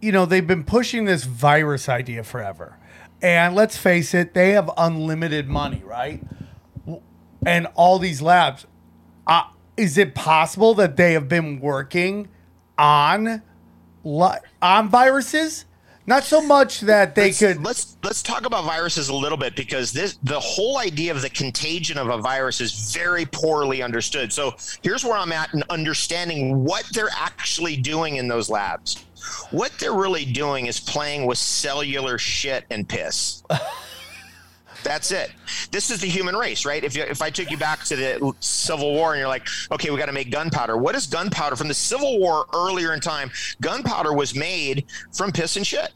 you know they've been pushing this virus idea forever, and let's face it, they have unlimited money, right? And all these labs. Uh, is it possible that they have been working on li- on viruses? Not so much that they let's, could. let's let's talk about viruses a little bit because this the whole idea of the contagion of a virus is very poorly understood. So here's where I'm at in understanding what they're actually doing in those labs. What they're really doing is playing with cellular shit and piss. That's it. This is the human race, right? If you, if I took you back to the Civil War and you're like, okay, we got to make gunpowder. What is gunpowder? From the Civil War earlier in time, gunpowder was made from piss and shit.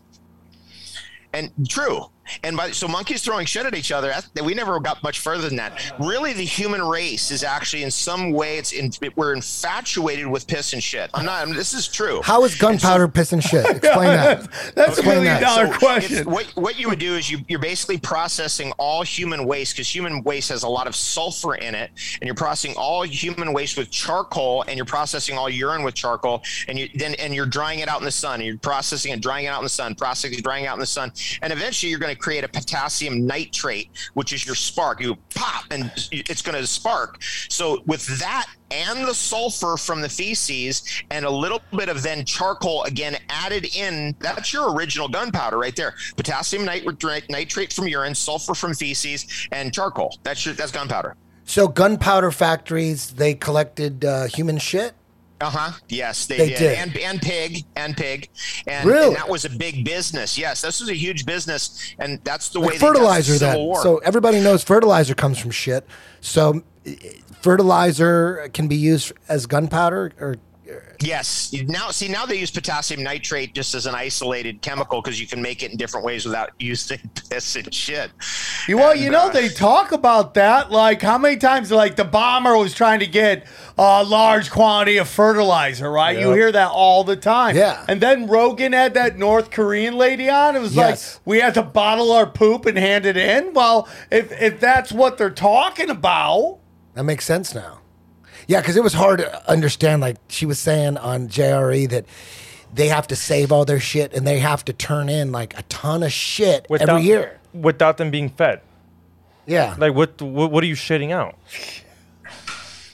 And true. And by so monkeys throwing shit at each other, that, we never got much further than that. Really, the human race is actually in some way it's in, we're infatuated with piss and shit. I'm not. I mean, this is true. How is gunpowder piss and shit? Explain that. That's a Explain million that. dollar So question. What, what you would do is you, you're basically processing all human waste because human waste has a lot of sulfur in it, and you're processing all human waste with charcoal, and you're processing all urine with charcoal, and you then and you're drying it out in the sun, and you're processing and drying it out in the sun, processing, drying it out in the sun, and eventually you're going to create a potassium nitrate, which is your spark. You pop, and it's going to spark. So with that and the sulfur from the feces and a little bit of then charcoal again added in that's your original gunpowder right there potassium nitrate, from urine sulfur from feces and charcoal that's your that's gunpowder So gunpowder factories, they collected uh, human shit. Uh-huh yes they, They did. did. and and pig and pig and, Really? and that was a big business yes this was a huge business and that's the way Like the fertilizer. War. So everybody knows fertilizer comes from shit. So eh, fertilizer can be used as gunpowder or Yes. Now, see, now they use potassium nitrate just as an isolated chemical because you can make it in different ways without using piss and shit. You- Well, And, you know, uh, they talk about that. Like, how many times, like, the bomber was trying to get a large quantity of fertilizer, right? You hear that all the time. Yeah. And then Rogan had that North Korean lady on. It was Yes. like, we had to bottle our poop and hand it in. Well, if, if that's what they're talking about, that makes sense now. Yeah, because it was hard to understand. Like she was saying on JRE that they have to save all their shit and they have to turn in like a ton of shit Without, every year. without them being fed. Yeah, Like what? What, what are you shitting out?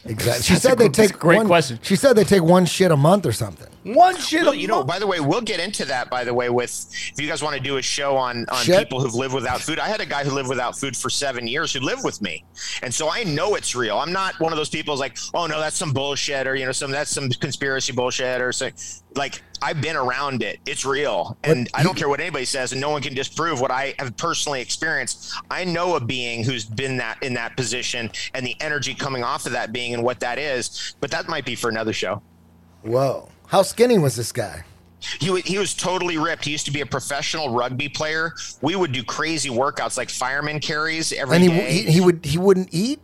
Exactly. She That's a said they take great one, question. She said they take one shit a month or something. one shit Well, a you know, by the way, we'll get into that. By the way, with if you guys want to do a show on on Shit. people who've lived without food, I had a guy who lived without food for seven years who lived with me, and so I know it's real. I'm not one of those people who's like, oh no, that's some bullshit, or you know, some that's some conspiracy bullshit, or something. Like I've been around it; it's real, and I don't care what anybody says, and no one can disprove what I have personally experienced. I know a being who's been that in that position, and the energy coming off of that being, and what that is. But that might be for another show. Whoa, how skinny was this guy? He, he was totally ripped. He used to be a professional rugby player. We would do crazy workouts like fireman carries every And he, day. he he would he wouldn't eat.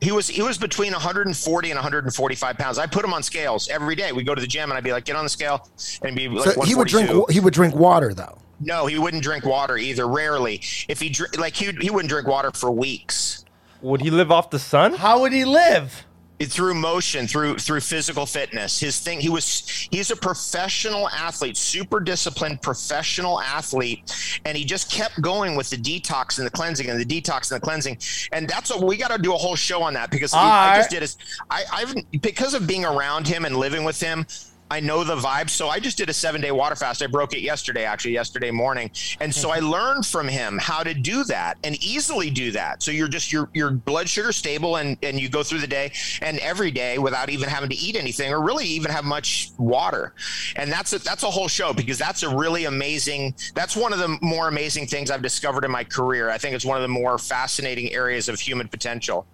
He was he was between 140 and 145 pounds. I put him on scales every day. We go to the gym and I'd be like, get on the scale, and he'd be like So he would drink he would drink water though. No, he wouldn't drink water either. Rarely. If he like he he wouldn't drink water for weeks. Would he live off the sun? How would he live? Through motion through through physical fitness. His thing he was he's a professional athlete super disciplined professional athlete and he just kept going with the detox and the cleansing and the detox and the cleansing. And that's what we got to do a whole show on that because i just did is i i've because of being around him and living with him I know the vibe. So I just did a seven day water fast. I broke it yesterday, actually, yesterday morning. And so I learned from him how to do that and easily do that. So you're just your your blood sugar stable and, and you go through the day and every day without even having to eat anything or really even have much water. And that's a, that's a whole show because that's a really amazing that's one of the more amazing things I've discovered in my career. I think it's one of the more fascinating areas of human potential.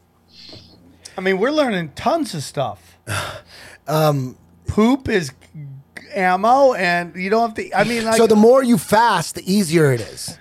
I mean, we're learning tons of stuff. Um, Poop is ammo, and you don't have to. I mean, like, so the more you fast, the easier it is.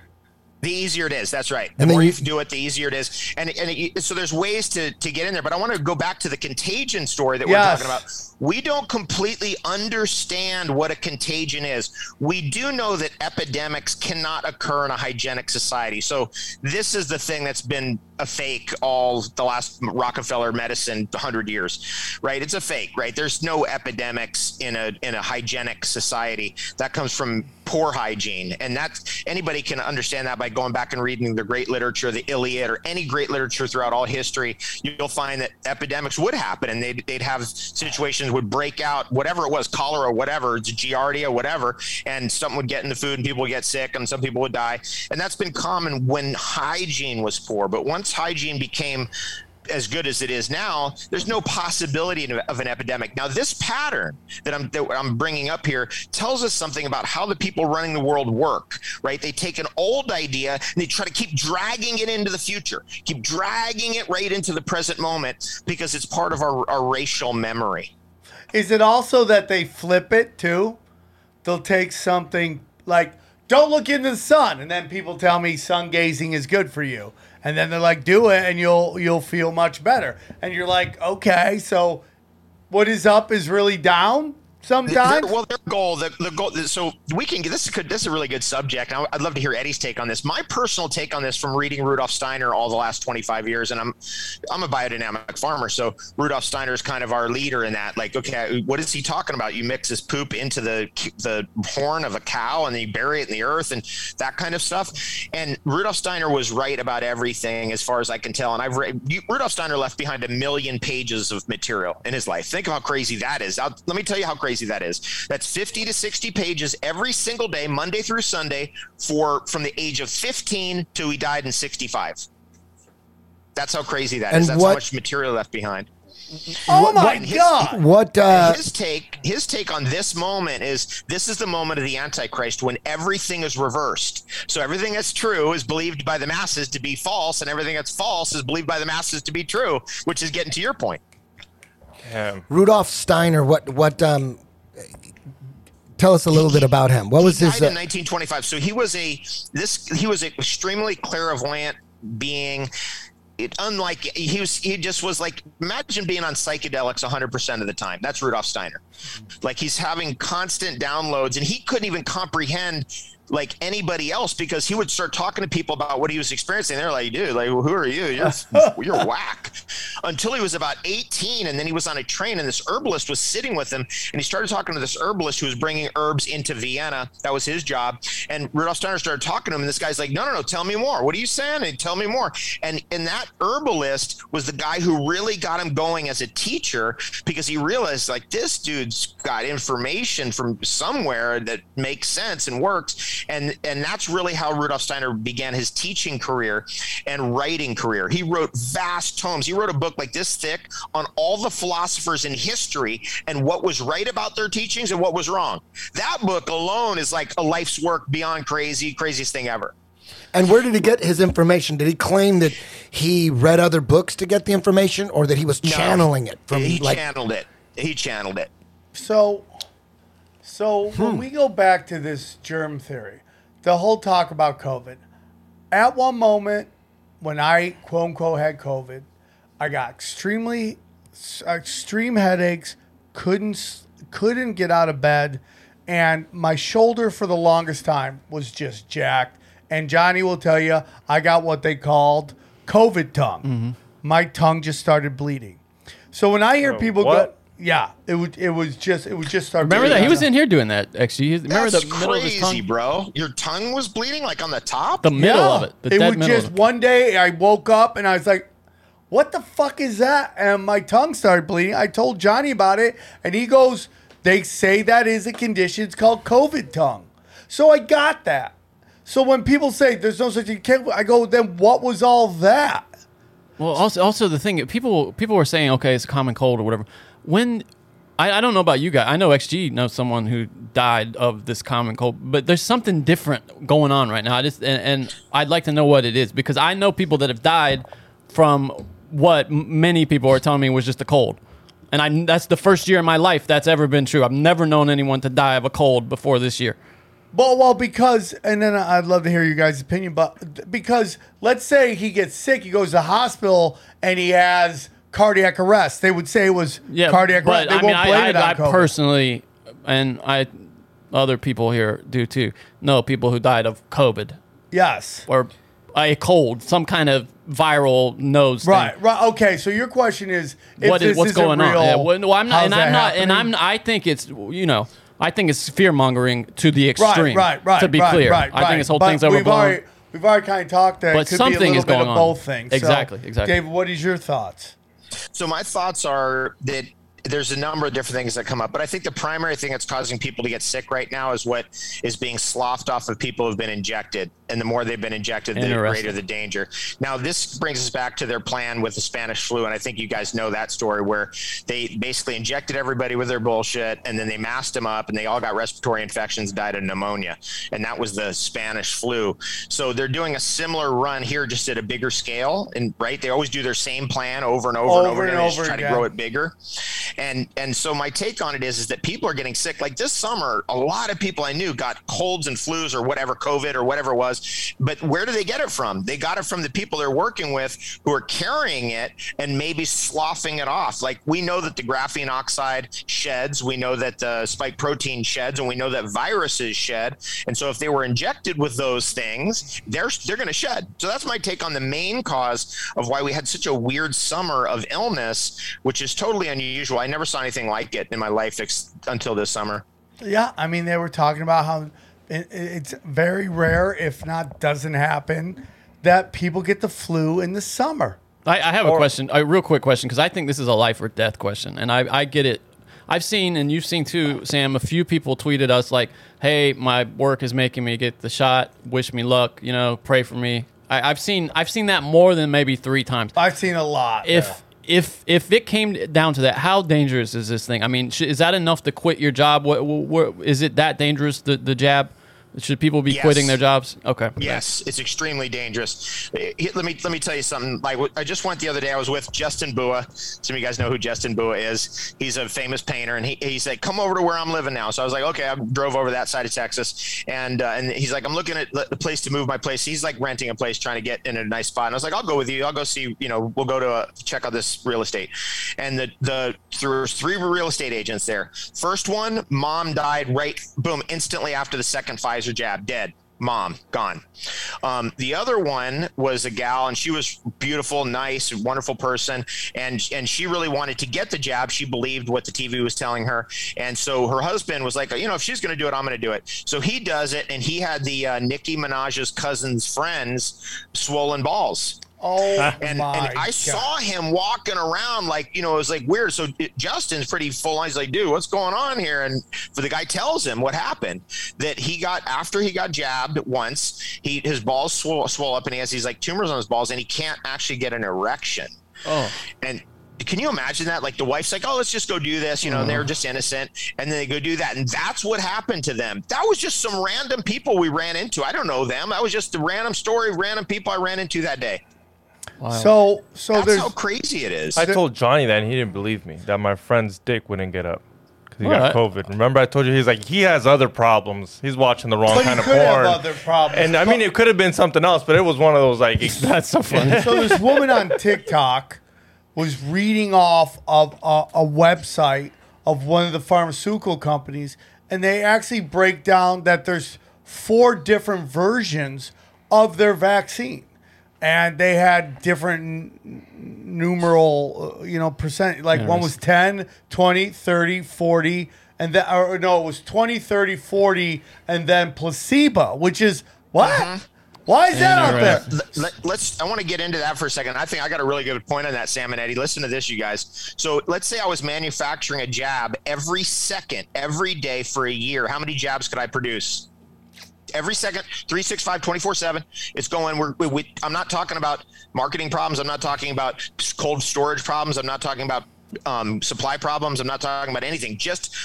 The easier it is. That's right. The And then more you- you, do it, the easier it is. And and it, so there's ways to to get in there. But I want to go back to the contagion story that Yes. we're talking about. We don't completely understand what a contagion is. We do know that epidemics cannot occur in a hygienic society. So this is the thing that's been a fake all the last Rockefeller medicine 100 years, right? It's a fake, right? There's no epidemics in a in a hygienic society. That comes from poor hygiene, and that's anybody can understand that by going back and reading the great literature, the Iliad, or any great literature throughout all history. You'll find that epidemics would happen, and they'd, they'd have situations would break out, whatever it was, cholera, whatever, giardia, whatever, and something would get in the food, and people would get sick, and some people would die, and that's been common when hygiene was poor. But once hygiene became as good as it is now, there's no possibility of an epidemic. Now, this pattern that I'm that I'm bringing up here tells us something about how the people running the world work. Right? They take an old idea and they try to keep dragging it into the future, keep dragging it right into the present moment because it's part of our, our racial memory. Is it also that they flip it too? They'll take something like, don't look into the sun, and then people tell me sun gazing is good for you. And then they're like, do it and you'll you'll feel much better. And you're like, okay, so what is up is really down sometimes. Well, their goal, the, the goal. So we can get this. Could this is a really good subject. I- I'd love to hear Eddie's take on this. My personal take on this from reading Rudolf Steiner all the last 25 years, and I'm I'm a biodynamic farmer, so Rudolf Steiner is kind of our leader in that. Like, okay, what is he talking about? You mix his poop into the the horn of a cow, and then you bury it in the earth, and that kind of stuff. And Rudolf Steiner was right about everything, as far as I can tell. And I've read Rudolf Steiner left behind a million pages of material in his life. Think of how crazy that is. I'll, let me tell you how crazy that is. That's 50 to 60 pages every single day, Monday through Sunday, for from the age of 15 to he died in 65. That's how crazy that is. And That's what- how much material left behind. oh my And his- god! What? Uh, his take his take on this moment is this is the moment of the antichrist when everything is reversed so everything that's true is believed by the masses to be false and everything that's false is believed by the masses to be true which is getting to your point Damn. Rudolf Steiner. What? What? Um, tell us a little bit about him. What was he his? died in Uh, 1925 so he was a this he was an extremely clairvoyant being it unlike he was he just was like imagine being on psychedelics 100% of the time that's rudolf steiner like he's having constant downloads and he couldn't even comprehend like anybody else because he would start talking to people about what he was experiencing. They're like dude like who are you? You're, you're whack. Until he was about 18 and then he was on a train and this herbalist was sitting with him and he started talking to this herbalist who was bringing herbs into vienna. That was his job. And rudolf steiner started talking to him and this guy's like no no no tell me more. What are you saying? And tell me more. And and that herbalist was the guy who really got him going as a teacher because he realized like this dude's got information from somewhere that makes sense and works and and that's really how Rudolf Steiner began his teaching career and writing career. He wrote vast tomes. He wrote a book like this thick on all the philosophers in history and what was right about their teachings and what was wrong. That book alone is like a life's work beyond crazy, craziest thing ever. and where did he get his information? Did he claim that he read other books to get the information, or that he was channeling it from he like? channeled it. He channeled it. So, so Hmm. when we go back to this germ theory, the whole talk about COVID, at one moment when I quote unquote had COVID, I got extremely extreme headaches, couldn't couldn't get out of bed, and my shoulder for the longest time was just jacked. And Johnny will tell you, I got what they called COVID tongue. Mm-hmm. My tongue just started bleeding. So when I hear Oh, people what? go, yeah, it would it was just it was just start. Remember that he was in here doing that. Actually, He- remember That's the middle of his crazy, tongue, bro. Your tongue was bleeding like on the top. the middle Yeah. of it, the it was just one day I woke up and I was like, "What the fuck is that?" And my tongue started bleeding. I told Johnny about it, and he goes, "They say that is a condition. It's called COVID tongue." So I got that. So when people say there's no such thing, I go, "Then what was all that?" Well, also, also the thing people people were saying, okay, it's a common cold or whatever. When I, I don't know about you guys, I know XG knows someone who died of this common cold, but there's something different going on right now. I just and, and I'd like to know what it is because I know people that have died from what many people are telling me was just a cold. And I, that's the first year in my life that's ever been true. I've never known anyone to die of a cold before this year. Well, well, because, and then I'd love to hear your guys' opinion, but because let's say he gets sick, he goes to hospital, and he has cardiac arrest. They would say it was Yeah, cardiac arrest. They I won't blame I, it I, on I COVID. personally, and I, other people here do too, know people who died of COVID yes. or a cold, some kind of viral nose. thing. Right, right. Okay, so your question is, if What is this what's isn't going real, on? Yeah, well, no, I'm not, how's and that I'm not, and happening? I'm. I think it's you know, I think it's fear mongering to the extreme. right, right. right. To be right, clear, right, I think right. this whole But thing's We've overblown. already, we've already kind of talked that. But it could something be a little is bit going of on. both things. So, Exactly, exactly. David, what is your thoughts? So my thoughts are that there's a number of different things that come up, but I think the primary thing that's causing people to get sick right now is what is being sloughed off of people who've been injected, and the more they've been injected, the greater the danger. Now this brings us back to their plan with the Spanish flu, and I think you guys know that story where they basically injected everybody with their bullshit, and then they masked them up, and they all got respiratory infections, died of pneumonia, and that was the Spanish flu. So they're doing a similar run here, just at a bigger scale, and right, they always do their same plan over and over, and Over over, and and, they over try to grow it bigger. And and so my take on it is is that people are getting sick. Like this summer, a lot of people I knew got colds and flus or whatever, COVID or whatever it was. But where do they get it from? They got it from the people they're working with who are carrying it and maybe sloughing it off. Like we know that the graphene oxide sheds, we know that the spike protein sheds, and we know that viruses shed. And so if they were injected with those things, they're they're going to shed. So that's my take on the main cause of why we had such a weird summer of illness, which is totally unusual. I never saw anything like it in my life ex- until this summer. Yeah, I mean, they were talking about how it, it's very rare, if not doesn't happen, that people get the flu in the summer. I, I have a question, a real quick question, because I think this is a life or death question, and I, I get it. I've seen, and you've seen too, Sam. A few people tweeted us like, "Hey, my work is making me get the shot. Wish me luck. You know, pray for me." I, I've seen, I've seen that more than maybe three times. I've seen a lot. If if if it came down to that, how dangerous is this thing? I mean, sh- is that enough to quit your job? What, what is it that dangerous? The the jab? Should people be Yes. quitting their jobs? Okay. Yes, it's extremely dangerous. Eh, Let me let me tell you something. Like I just went the other day. I was with Justin Bua. Some of you guys know who Justin Bua is. He's a famous painter, and he, he said, "Come over to where I'm living now." So I was like, "Okay." I drove over that side of Texas, and uh, and he's like, "I'm looking at the place to move my place." He's like renting a place, trying to get in a nice spot. And I was like, "I'll go with you. I'll go see. You know, we'll go to uh check out this real estate." And the the there was three real estate agents there. First one, mom died right, boom, instantly after the second Pfizer jab, dead. Mom gone. Um, the other one was a gal and she was beautiful nice wonderful person and and she really wanted to get the jab. She believed what the tv was telling her and so her husband was like you know if she's going to do it i'm going to do it. So he does it and he had the uh, nicki minaj's cousin's friends swollen balls oh and, my and I God. saw him walking around like you know it was like weird. So it, Justin's pretty full on. He's like, dude, what's going on here? And for the guy tells him what happened that he got after he got jabbed once, he his balls swell, swole up and he has these like tumors on his balls and he can't actually get an erection. Oh. And can you imagine that? Like the wife's like, "Oh, let's just go do this," you know, and they're uh-huh. just innocent, and then they go do that, and that's what happened to them. That was just some random people we ran into. I don't know them. That was just a random story, random people I ran into that day. So so That's there's how crazy it is. I told Johnny that and he didn't believe me that my friend's dick wouldn't get up because he What? got COVID. Remember, I told you he's like he has other problems. He's watching the wrong But kind you of could have porn. other problems. and I mean, it could have been something else, but it was one of those like That's so funny. so this woman on TikTok was reading off of a, a website of one of the pharmaceutical companies, and they actually break down that there's four different versions of their vaccine. And they had different n- numeral, uh, you know, percent. Like Yeah, one was was- 10, 20, 30, 40, and then, or no, it was 20, 30, 40, and then placebo, which is what? Why is that out there? Interesting. Let, us I want to get into that for a second. I think I got a really good point on that, Sam and Eddie. Listen to this, you guys. So let's say I was manufacturing a jab every second, every day for a year. How many jabs could I produce? Every second, 365, 24 7. It's going. We're, we, we, I'm not talking about marketing problems. I'm not talking about cold storage problems. I'm not talking about um, supply problems. I'm not talking about anything. Just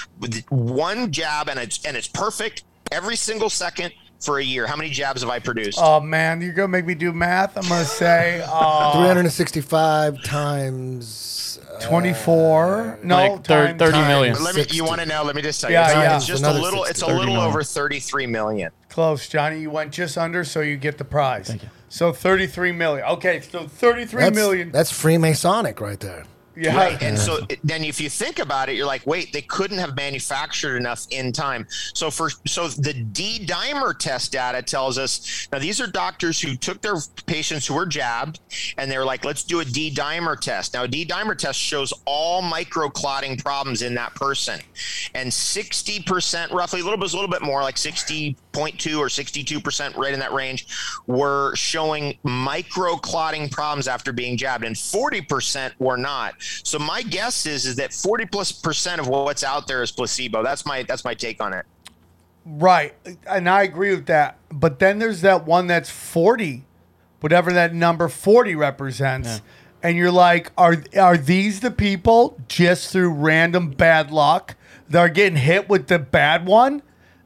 one jab, and it's and it's perfect every single second for a year. How many jabs have I produced? Oh man, you're gonna make me do math. I'm gonna say uh, 365 times. uh, 24. No, Like thir- times- 30 million. Let me, you want to know? Let me just tell Yeah. It's, yeah. it's just a little. 60. It's a little million. over thirty-three million. Close, Johnny. You went just under, so you get the prize. Thank you. So 33 million. Okay, so thirty-three That's, million. that's Freemasonic right there. yeah. Right. And so it- then if you think about it, you're like, wait, they couldn't have manufactured enough in time. So for so the D dimer test data tells us now these are doctors who took their patients who were jabbed and they were like, let's do a D dimer test. Now a D dimer test shows all microclotting problems in that person. And 60% roughly, a little bit a little bit more, like 60.2 or 62% right in that range, were showing micro clotting problems after being jabbed, and 40% were not. So my guess is is that 40 plus percent of what's out there is placebo. That's my that's my take on it. Right. And I agree with that. But then there's that one that's 40, whatever that number 40 represents. And you're like, are are these the people just through random bad luck that are getting hit with the bad one?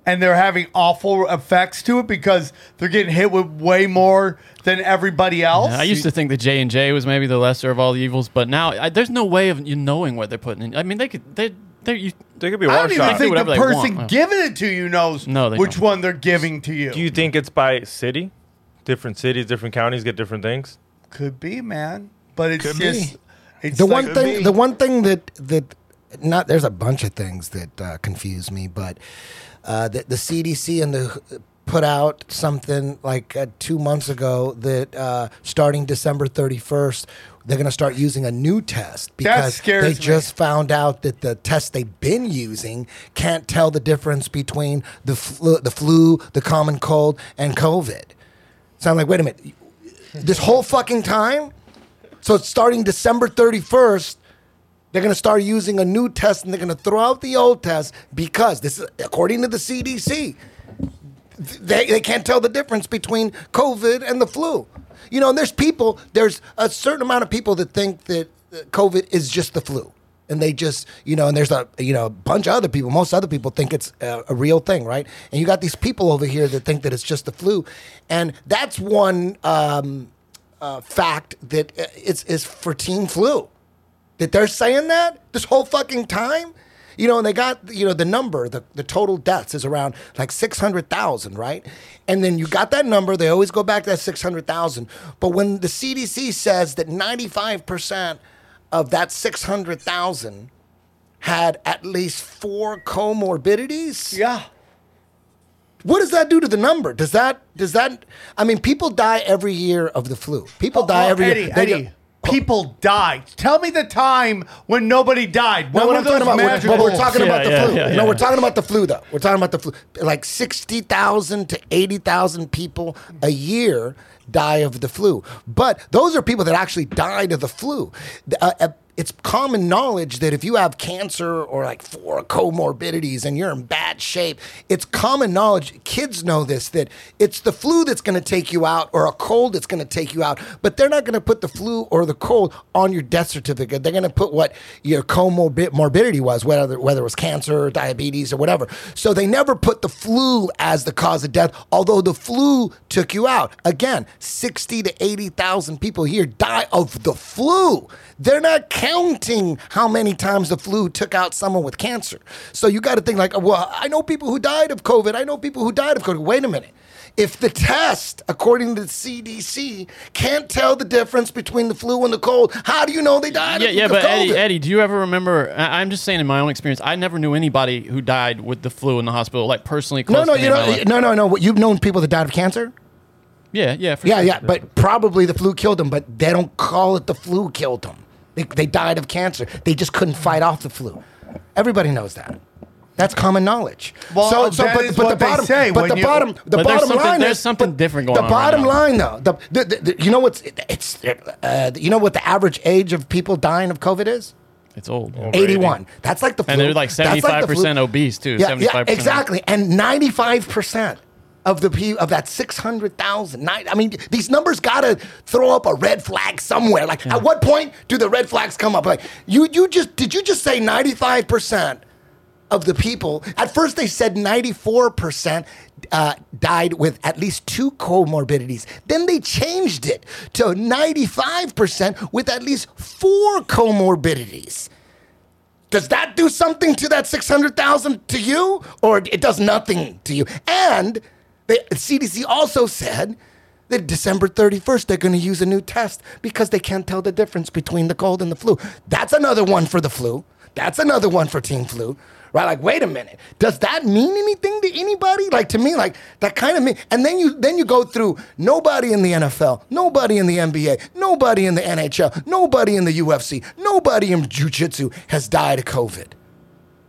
And they're having awful effects to it because they're getting hit with way more than everybody else. I used to think the J and J was maybe the lesser of all the evils, but now I, there's no way of you knowing what they're putting in. I mean, they could they they you, They could be I don't even think the person giving it to you knows No, which don't. one they're giving to you. Do you think it's by city? Different cities, different counties get different things. Could be, man. But it's Could just it's the like, one thing the one thing that that not there's a bunch of things that uh, confuse me but uh, the, the cdc and the put out something like uh, two months ago that uh, starting december 31st they're going to start using a new test because they me. just found out that the test they've been using can't tell the difference between the flu, the flu the common cold and covid. So i'm like wait a minute. This whole fucking time? So it's starting December 31st, they're going to start using a new test and they're going to throw out the old test because this is according to the CDC. They, they can't tell the difference between COVID and the flu. You know, and there's people, there's a certain amount of people that think that COVID is just the flu. And they just, you know, and there's a, you know, a bunch of other people. Most other people think it's a, a real thing, right? And you got these people over here that think that it's just the flu, and that's one um, uh, fact that uh, it's is for team flu that they're saying that this whole fucking time you know and they got you know the number the, the total deaths is around like 600000 right and then you got that number they always go back to that 600000 but when the cdc says that 95% of that 600000 had at least four comorbidities yeah. what does that do to the number? Does that does that? I mean, people die every year of the flu. People oh, die Oh, every Eddie, year. They Eddie, people died. Tell me the time when nobody died. When No, what I'm talking about, we're, but we're talking Yeah, about the yeah, flu. yeah, No, we're talking about the flu, though. We're talking about the flu. Like sixty thousand to eighty thousand people a year die of the flu, but those are people that actually died of the flu. Uh, it's common knowledge that if you have cancer or like four comorbidities and you're in bad shape, it's common knowledge. Kids know this that it's the flu that's going to take you out or a cold that's going to take you out, but they're not going to put the flu or the cold on your death certificate. They're going to put what your comorbidity was, whether whether it was cancer or diabetes or whatever. So they never put the flu as the cause of death, although the flu took you out. Again, 60 to 80,000 people here die of the flu. They're not counting how many times the flu took out someone with cancer. So you got to think like, well, I know people who died of COVID. I know people who died of COVID. Wait a minute. If the test, according to the CDC, can't tell the difference between the flu and the cold, how do you know they died Yeah, of, yeah, of but COVID? Eddie, Eddie, do you ever remember? I- I'm just saying, in my own experience, I never knew anybody who died with the flu in the hospital, like personally. Close no, no, to me you in my know, life. no, no, no. You've known people that died of cancer. Yeah, yeah, for Yeah, sure. yeah, but probably the flu killed them, but they don't call it the flu killed them. They, they died of cancer. They just couldn't fight off the flu. Everybody knows that. That's common knowledge. Well, that is what they say but when the you- bottom, the But there's bottom something- line there's is something but different going the on right bottom now. line, though, the, the, the, you know what's it's uh, you know what the average age of people dying of COVID is? It's old. Eighty-one. That's like the flu. And they're like That's the flu. 75% obese, too. Yeah, 75% yeah, exactly. And ninety-five percent of the of that six hundred thousand. I mean, these numbers gotta throw up a red flag somewhere. Like, at what point do the red flags come up? Like, you you just did you just say ninety-five percent? Of the people, at first they said 94% uh, died with at least two comorbidities. Then they changed it to 95% with at least four comorbidities. Does that do something to that 600,000 to you? Or it does nothing to you? And the CDC also said that December 31st, they're going to use a new test because they can't tell the difference between the cold and the flu. That's another one for the flu. That's another one for Team Flu. Right? Like, wait a minute. Does that mean anything to anybody? Like to me, like that kind of mean. And then you then you go through nobody in the NFL, nobody in the NBA, nobody in the NHL, nobody in the UFC, nobody in jiu-jitsu has died of COVID.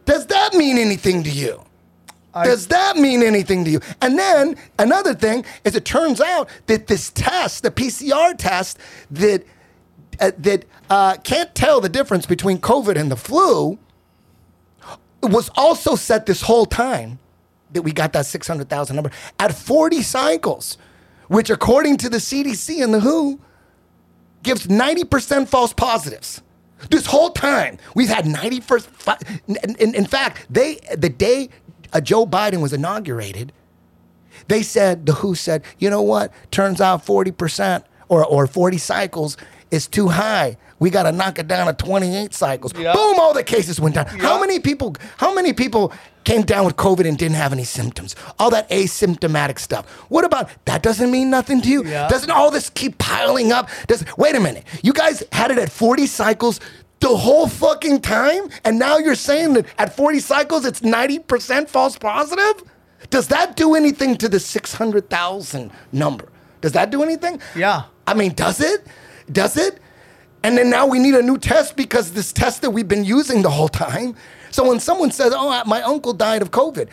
Does that mean anything to you? Does that mean anything to you? And then another thing is, it turns out that this test, the PCR test, that uh, that uh, can't tell the difference between COVID and the flu, was also set this whole time that we got that six hundred thousand number at forty cycles, which according to the CDC and the WHO gives 90% false positives. This whole time, we've had 91st. fi- In, in, in fact, they the day uh, Joe Biden was inaugurated, they said the WHO said, you know what? Turns out 40% or or 40 cycles is too high. We got to knock it down to 28 cycles. Boom! All the cases went down. How many people? How many people came down with COVID and didn't have any symptoms? All that asymptomatic stuff. What about that? Doesn't mean nothing to you. Yeah. Doesn't all this keep piling up? Does wait a minute? You guys had it at 40 cycles. The whole fucking time, and now you're saying that at 40 cycles it's 90% false positive? Does that do anything to the 600,000 number? Does that do anything? Yeah. I mean, does it? Does it? And then now we need a new test because this test that we've been using the whole time. So when someone says, "Oh, my uncle died of COVID,"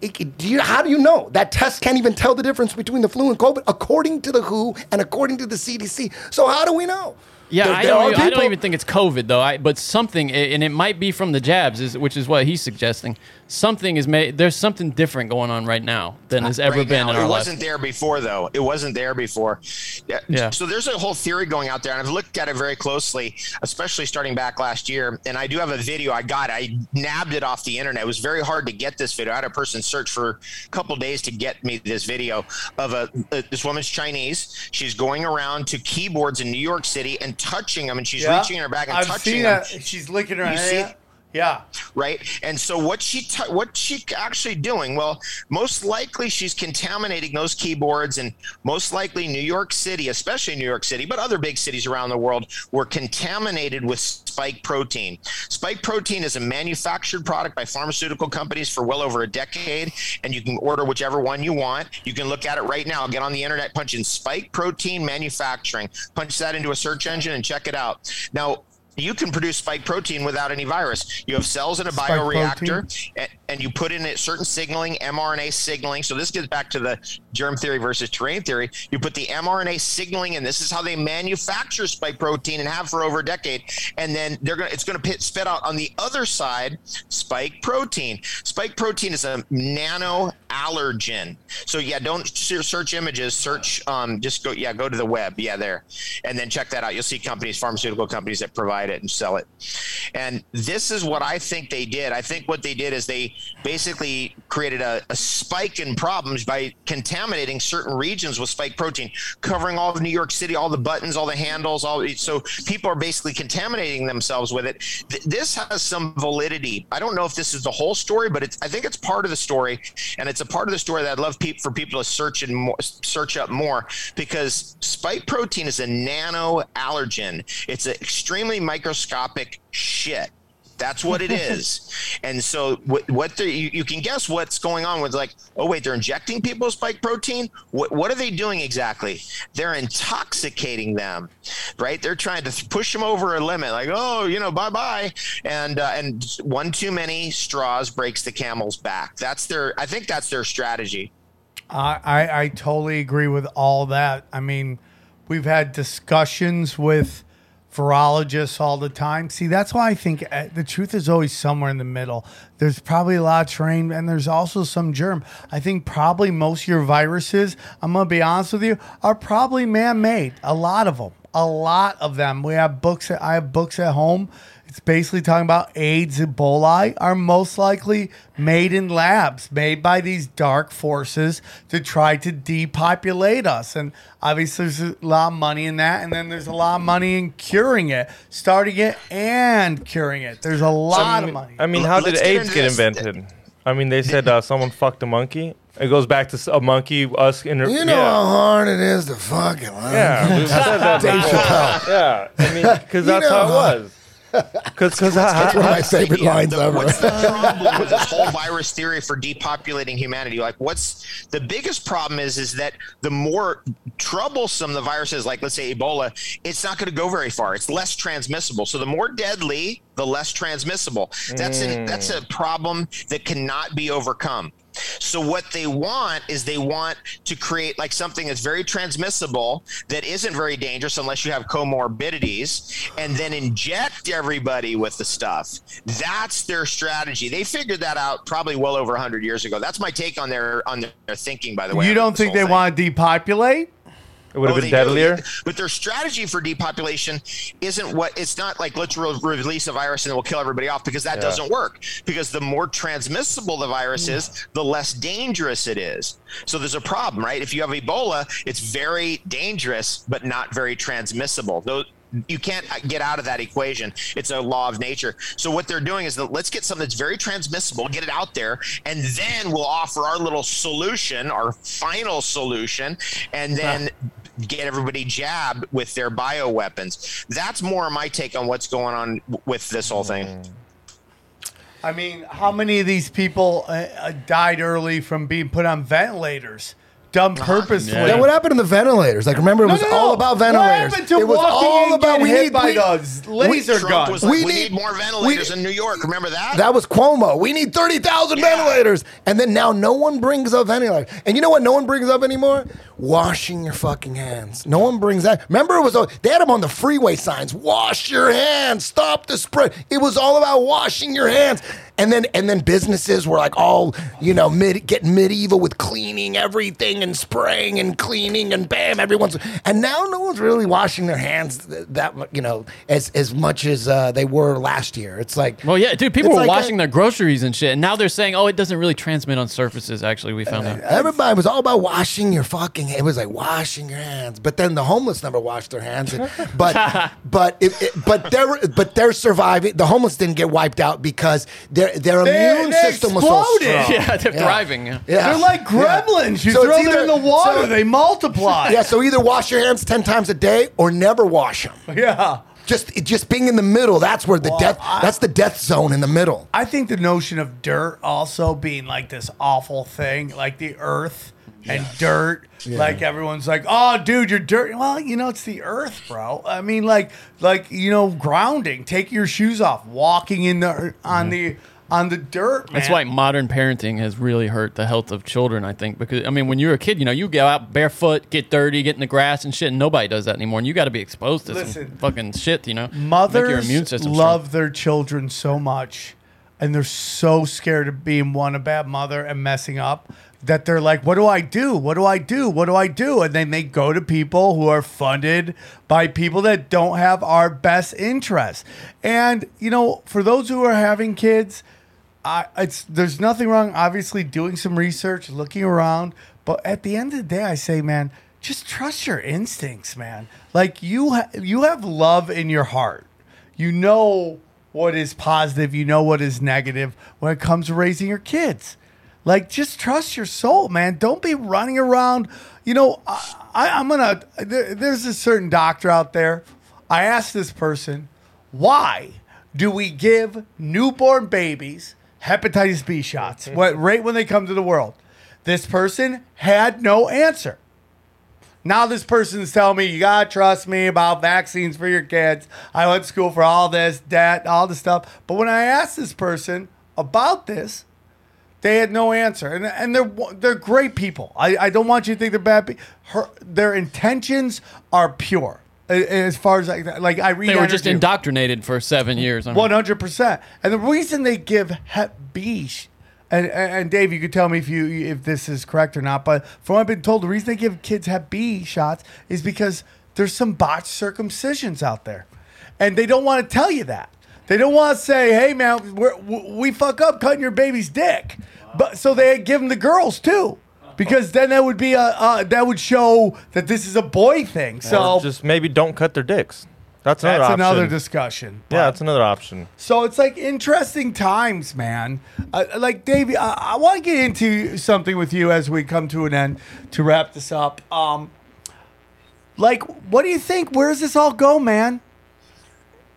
it- do you, how do you know that test can't even tell the difference between the flu and COVID, according to the WHO and according to the CDC? So how do we know? Yeah, I don't. Even, I don't even think it's COVID though. I, but something, and it might be from the jabs, is which is what he's suggesting. Something is made. There's something different going on right now than has ever right been now. in our It life. wasn't there before, though. It wasn't there before. Yeah. Yeah. So there's a whole theory going out there, and I've looked at it very closely, especially starting back last year. And I do have a video I got. I nabbed it off the internet. It was very hard to get this video. I had a person search for a couple days to get me this video of a, a this woman's Chinese. She's going around to keyboards in New York City and touching them, and she's Yeah. reaching in her back and I've touching seen them. that. She's licking her You hand. see- Yeah. right? And so what she t- what she actually doing? Well, most likely she's contaminating those keyboards, and most likely New York City, especially New York City, but other big cities around the world, were contaminated with spike protein. Spike protein is a manufactured product by pharmaceutical companies for well over a decade, and you can order whichever one you want. You can look at it right now. Get on the internet, punch in spike protein manufacturing, punch that into a search engine, and check it out. Now you can produce spike protein without any virus. You have cells in a Spike bioreactor, and, and you put in it certain signaling, mRNA signaling. So this gets back to the germ theory versus terrain theory. You put the mRNA signaling, and this is how they manufacture spike protein and have for over a decade. And then they're gonna, it's gonna pit, spit out on the other side spike protein. Spike protein is a nano allergen. So yeah, don't search images. Search, um, just go, yeah, go to the web. Yeah, there, and then check that out. You'll see companies, pharmaceutical companies that provide it and sell it. And this is what I think they did. I think what they did is they basically created a, a spike in problems by contaminating certain regions with spike protein, covering all of New York City, all the buttons, all the handles, all so people are basically contaminating themselves with it. Th- this has some validity. I don't know if this is the whole story, but it's I think it's part of the story, and it's a part of the story that I'd love peop for people to search and more, search up more because spike protein is a nano allergen. It's an extremely microscopic shit. That's what it is. And so what, what the, you, you can guess what's going on with like, oh wait, they're injecting people spike protein. What, what are they doing exactly? They're intoxicating them, right? They're trying to push them over a limit like, oh, you know, bye bye. And, uh, and one too many straws breaks the camel's back. That's their, I think that's their strategy. I, I, I totally agree with all that. I mean, we've had discussions with virologists all the time. See, that's why I think uh, the truth is always somewhere in the middle. There's probably a lot of terrain and there's also some germ. I think probably most of your viruses, I'm going to be honest with you, are probably man made. A lot of them. A lot of them. We have books, I have books at home. It's basically talking about AIDS, and Ebola are most likely made in labs, made by these dark forces to try to depopulate us. And obviously, there's a lot of money in that. And then there's a lot of money in curing it, starting it and curing it. There's a lot I of money. I mean, how did Let's get AIDS into get invented? I mean, they said uh, someone fucked a monkey. It goes back to a monkey, us in You know how hard it is to fucking learn. Yeah, we've said that Dave. Chappelle. Yeah, I mean, because You that's know how it was. Because because That's one of my favorite Yeah, lines the- ever. What's the problem with this whole virus theory for depopulating humanity? Like, what's the biggest problem is is that the more troublesome the virus is, like let's say Ebola, it's not going to go very far. It's less transmissible. So the more deadly, the less transmissible. That's an, that's a problem that cannot be overcome. So what they want is they want to create like something that's very transmissible that isn't very dangerous unless you have comorbidities and then inject everybody with the stuff. That's their strategy. They figured that out probably well over 100 years ago. That's my take on their on their thinking by the way. you don't think they thing. want to depopulate? It would have Oh, been they do. deadlier. But their strategy for depopulation isn't what it's not like let's re- release a virus and then we'll kill everybody off because that Yeah. doesn't work. Because the more transmissible the virus hmm. is, the less dangerous it is. So there's a problem, right? If you have Ebola, it's very dangerous but not very transmissible. Those you can't uh, get out of that equation. It's a law of nature. So what they're doing is that let's get something that's very transmissible, get it out there, and then we'll offer our little solution, our final solution, and then get everybody jabbed with their bioweapons. That's more my take on what's going on with this whole thing. I mean, how many of these people uh, uh, died early from being put on ventilators? Done uh-huh. purposefully. Then what happened to the ventilators? Like, remember, it was no, no. all about ventilators. What happened to it was walking all and about getting we hit need by we- the laser Trump gun? was like, We we, need- need, more ventilators we- in New York. Remember that? That was Cuomo. We need 30,000 Yeah. ventilators. And then now no one brings up ventilators. And you know what no one brings up anymore? Washing your fucking hands. No one brings that. Remember, it was they had them on the freeway signs. Wash your hands. Stop the spread. It was all about washing your hands. And then and then businesses were like all, you know, mid, getting medieval with cleaning everything and spraying and cleaning and bam, everyone's and now no one's really washing their hands th- that you know as as much as uh, they were last year. It's like Well, yeah, dude, people were like washing a- their groceries and shit, and now they're saying, "Oh, it doesn't really transmit on surfaces." Actually, we found out. Everybody was all about washing your fucking. It was like washing your hands, but then the homeless never washed their hands. But but it, it- but they're but they're surviving. The homeless didn't get wiped out because their their They- immune they system was so exploded. strong. Yeah, they're thriving. Yeah. Yeah. They're like Yeah. gremlins. You So throw it's them either- in the water, so- they multiply. Yeah, so either wash your hands ten times a day or never wash them. Yeah. Just just being in the middle. That's where the Well, death. I- that's the death zone in the middle. I think the notion of dirt also being like this awful thing, like the earth and dirt. Like everyone's like, "Oh, dude, you're dirty." Well, you know, it's the earth, bro. I mean, like, like you know, grounding, taking your shoes off, walking in the on the on the dirt. Man. That's why modern parenting has really hurt the health of children. I think because I mean, when you're a kid, you know, you go out barefoot, get dirty, get in the grass and shit. And nobody does that anymore, and you got to be exposed to Listen, some fucking shit. You know, mothers immune system love their children so much and they're so scared of being one a bad mother and messing up that they're like what do i do what do i do what do i do and then they go to people who are funded by people that don't have our best interests and you know for those who are having kids I it's there's nothing wrong. Obviously, doing some research, looking around, but at the end of the day, I say, man, just trust your instincts, man. Like you, ha- you have love in your heart. You know what is positive. You know what is negative when it comes to raising your kids. Like, just trust your soul, man. Don't be running around. You know, I, I'm gonna. There, there's a certain doctor out there. I asked this person, why do we give newborn babies hepatitis B shots mm-hmm. what, right when they come to the world? This person had no answer. Now this person's telling me you gotta trust me about vaccines for your kids. I went to school for all this, that, all this stuff. But when I asked this person about this, they had no answer, and and they're they're great people. I, I don't want you to think they're bad. Her their intentions are pure. As far as like, like I read, They were just indoctrinated for seven years. One hundred percent. And the reason they give Hep B, and, and and Dave, you could tell me if you if this is correct or not. But from what I've been told, the reason they give kids Hep B shots is because there's some botched circumcisions out there, and they don't want to tell you that. They don't want to say, "Hey, man, we're, we fuck up cutting your baby's dick," but so they give them the girls too. Because then that would be a uh, that would show that this is a boy thing. So Or just maybe don't cut their dicks. That's another that's option. another discussion. yeah, that's another option. So it's like interesting times, man. Uh, like Davey, I, I want to get into something with you as we come to an end to wrap this up. Um, like, what do you think? Where does this all go, man?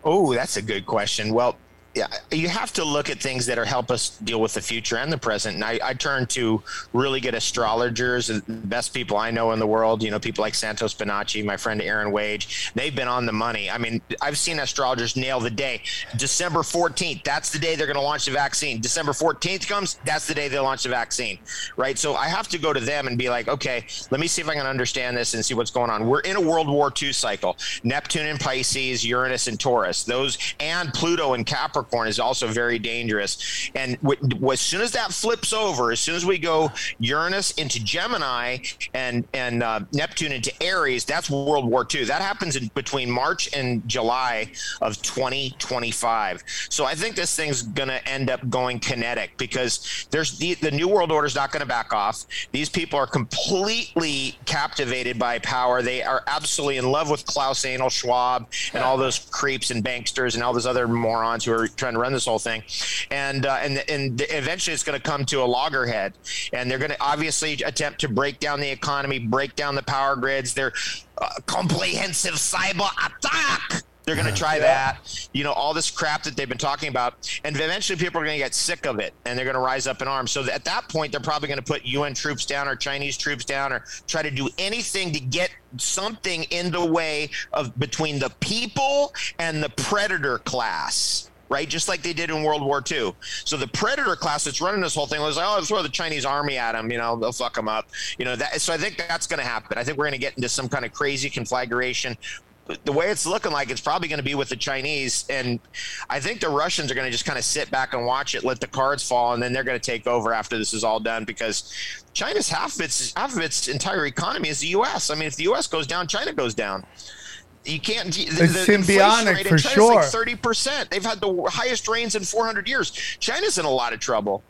Oh, that's a good question. Well, yeah, you have to look at things that are help us deal with the future and the present. And I, I turn to really good astrologers, the best people I know in the world. You know, people like Santos Bonacci, my friend Aaron Wage. They've been on the money. I mean, I've seen astrologers nail the day. December 14th, that's the day they're going to launch the vaccine. December 14th comes, that's the day they launch the vaccine, right? So I have to go to them and be like, okay, let me see if I can understand this and see what's going on. We're in a World War II cycle. Neptune and Pisces, Uranus and Taurus, those, and Pluto and Capricorn is also very dangerous. And w- w- as soon as that flips over, as soon as we go Uranus into Gemini and and uh, Neptune into Aries, that's World War II. That happens in between March and July of 2025. So I think this thing's going to end up going kinetic because there's the, the New World Order is not going to back off. These people are completely captivated by power. They are absolutely in love with Klaus Anal Schwab and all those creeps and banksters and all those other morons who are trying to run this whole thing. And uh, and and eventually it's going to come to a loggerhead, and they're going to obviously attempt to break down the economy, break down the power grids. They're uh, comprehensive cyber attack. They're going to try that, you know, all this crap that they've been talking about, and eventually people are going to get sick of it, and they're going to rise up in arms. So at that point, they're probably going to put UN troops down or Chinese troops down, or try to do anything to get something in the way of between the people and the predator class right? Just like they did in World War II. So the predator class that's running this whole thing was like, oh, throw the Chinese army at them. You know, they'll fuck them up. You know that. So I think that's going to happen. I think we're going to get into some kind of crazy conflagration. The way it's looking like, it's probably going to be with the Chinese, and I think the Russians are going to just kind of sit back and watch it, let the cards fall, and then they're going to take over after this is all done because China's half of its half of its entire economy is the U.S. I mean, if the U.S. goes down, China goes down you can't. The, It's the inflation symbiotic rate in for China's sure. Like Thirty percent. They've had the highest rains in 400 years. China's in a lot of trouble.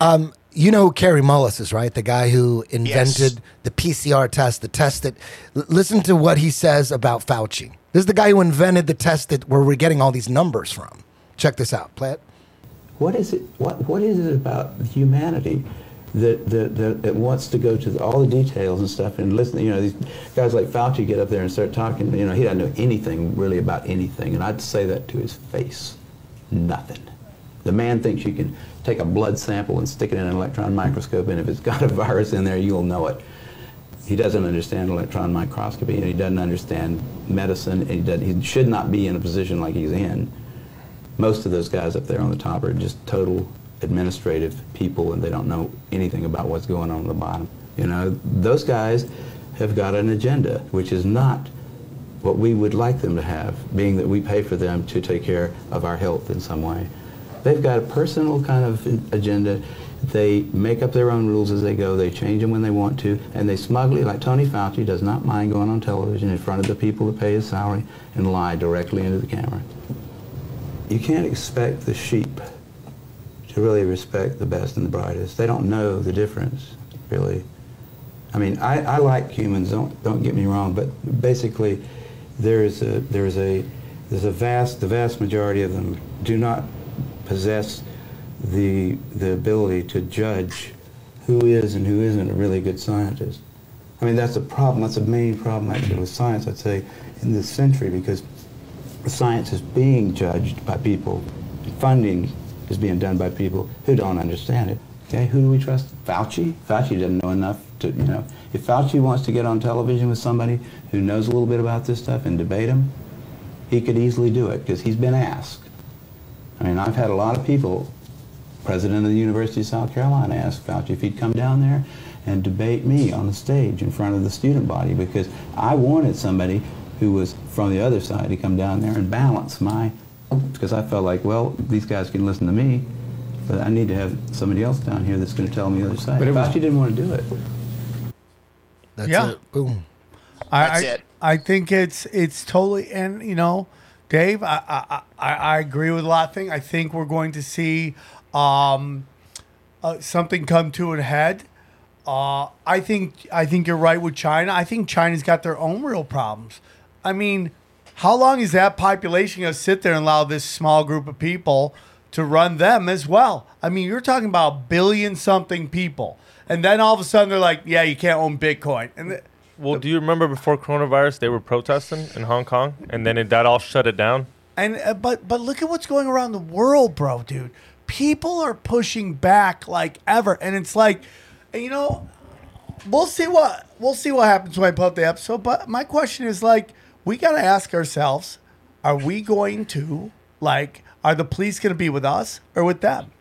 Um, you know who Kary Mullis is, right? The guy who invented the PCR test, the test that. l- listen to what he says about Fauci. This is the guy who invented the test that where we're getting all these numbers from. Check this out. Play it. What is it? What What is it about humanity that that, that wants to go to the, all the details and stuff and listen? You know, these guys like Fauci get up there and start talking. You know, he doesn't know anything really about anything, and I'd say that to his face. Nothing. The man thinks you can take a blood sample and stick it in an electron microscope, and if it's got a virus in there, you'll know it. He doesn't understand electron microscopy, and he doesn't understand medicine, and he, doesn't, he should not be in a position like he's in most of those guys up there on the top are just total administrative people and they don't know anything about what's going on at the bottom. You know, those guys have got an agenda, which is not what we would like them to have, being that we pay for them to take care of our health in some way. They've got a personal kind of agenda. They make up their own rules as they go. They change them when they want to. And they smugly, like Tony Fauci, does not mind going on television in front of the people that pay his salary and lie directly into the camera. You can't expect the sheep really respect the best and the brightest. They don't know the difference, really. I mean, I, I like humans. Don't don't get me wrong, but basically, there is a there is a there's a vast the vast majority of them do not possess the the ability to judge who is and who isn't a really good scientist. I mean, that's a problem. That's a main problem actually with science. I'd say in this century because science is being judged by people, funding is being done by people who don't understand it. Okay, who do we trust? Fauci? Fauci doesn't know enough to, you know, if Fauci wants to get on television with somebody who knows a little bit about this stuff and debate him, he could easily do it because he's been asked. I mean, I've had a lot of people, president of the University of South Carolina asked Fauci if he'd come down there and debate me on the stage in front of the student body because I wanted somebody who was from the other side to come down there and balance my, because I felt like, well, these guys can listen to me, but I need to have somebody else down here that's going to tell me the other side. But it was- Fauci didn't want to do it. That's Yeah. it. Boom. I, That's I, it. I think it's it's totally and you know, Dave, I I, I, I agree with a lot of things. I think we're going to see um, uh, something come to a head. Uh, I think I think you're right with China. I think China's got their own real problems. I mean, how long is that population going to sit there and allow this small group of people to run them as well? I mean, you're talking about billion something people, and then all of a sudden they're like, "Yeah, you can't own Bitcoin." And th- Well, do you remember before coronavirus they were protesting in Hong Kong, and then it, that all shut it down? And uh, but but look at what's going around the world, bro, dude. People are pushing back like ever, and it's like, you know, we'll see what we'll see what happens when I put up the episode. But my question is like, we got to ask ourselves: Are we going to like? Are the police going to be with us or with them?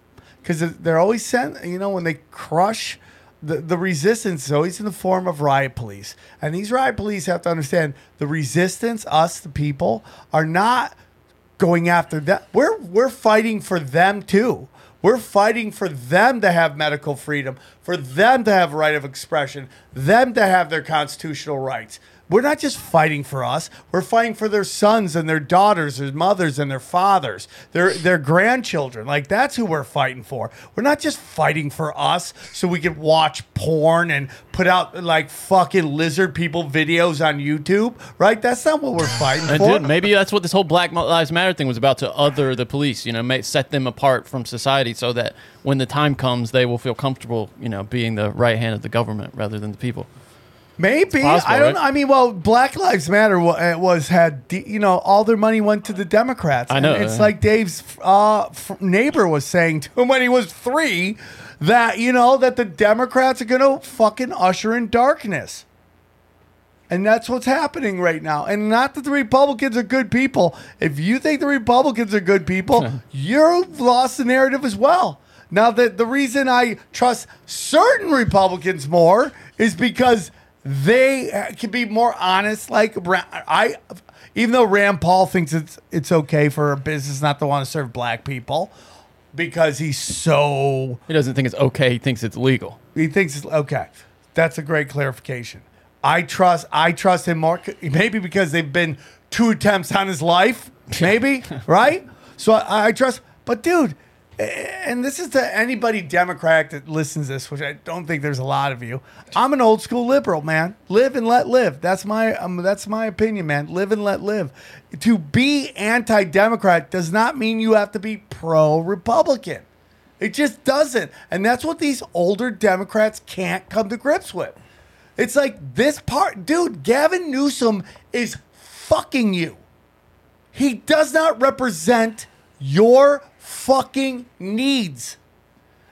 Because they're always sent. You know, when they crush. The, the resistance is always in the form of riot police. And these riot police have to understand the resistance, us, the people, are not going after that. We're we're fighting for them too. We're fighting for them to have medical freedom, for them to have right of expression, them to have their constitutional rights. We're not just fighting for us. We're fighting for their sons and their daughters, their mothers and their fathers, their their grandchildren. Like that's who we're fighting for. We're not just fighting for us so we can watch porn and put out like fucking lizard people videos on YouTube, right? That's not what we're fighting And for. dude, maybe that's what this whole Black Lives Matter thing was about to other the police, you know, make, set them apart from society so that when the time comes, they will feel comfortable, you know, being the right hand of the government rather than the people. Maybe possible, I don't. right? know. I mean, well, Black Lives Matter uh, was had you know all their money went to the Democrats. I know, And it's like Dave's uh, neighbor was saying to him when he was three that you know that the Democrats are going to fucking usher in darkness. And that's what's happening right now. And not that the Republicans are good people. If you think the Republicans are good people, you've lost the narrative as well. Now, the, the reason I trust certain Republicans more is because they uh, can be more honest. Like, I, even though Rand Paul thinks it's, it's okay for a business not to want to serve black people because he's so He doesn't think it's okay. He thinks it's legal. he thinks it's okay. That's a great clarification. I trust I trust him more maybe because they've been two attempts on his life, maybe, right? So I, I trust but dude, and this is to anybody Democrat that listens to this, which I don't think there's a lot of you. I'm an old school liberal, man. Live and let live. That's my um, that's my opinion, man. Live and let live. To be anti-democrat does not mean you have to be pro-Republican. It just doesn't. And that's what these older Democrats can't come to grips with. It's like this part, dude, Gavin Newsom is fucking you. He does not represent your fucking needs.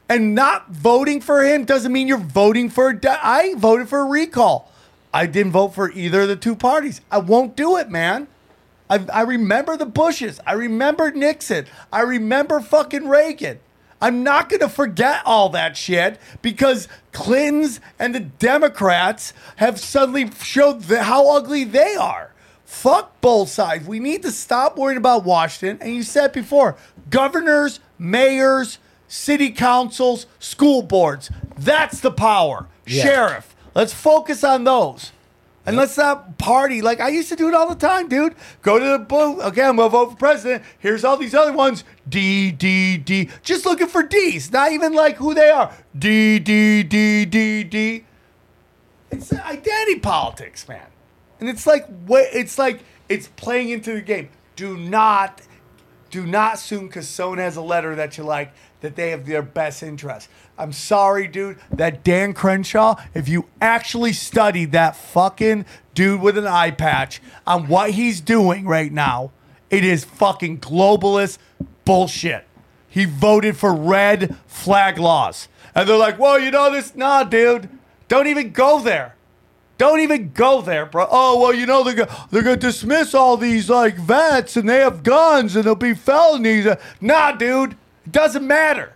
And not voting for him doesn't mean you're voting for. de- I voted for a recall. I didn't vote for either of the two parties. I won't do it, man. I, I remember the Bushes. I remember Nixon. I remember fucking Reagan. I'm not going to forget all that shit because Clintons and the Democrats have suddenly showed the, how ugly they are. Fuck both sides. We need to stop worrying about Washington. And you said before governors, mayors, city councils, school boards. That's the power. Yeah. Sheriff. Let's focus on those. And let's not party. Like I used to do it all the time, dude. Go to the booth. Okay, I'm gonna vote for president. Here's all these other ones. D D D. Just looking for D's. Not even like who they are. D D D D D. It's identity politics, man. And it's like it's like it's playing into the game. Do not do not assume because someone has a letter that you like that they have their best interest. I'm sorry, dude. That Dan Crenshaw, if you actually studied that fucking dude with an eye patch on what he's doing right now, it is fucking globalist bullshit. He voted for red flag laws. And they're like, well, you know this? Nah, dude. Don't even go there. Don't even go there, bro. Oh well, you know they're gonna, they're gonna dismiss all these like vets and they have guns and there'll be felonies. Nah, dude, it doesn't matter.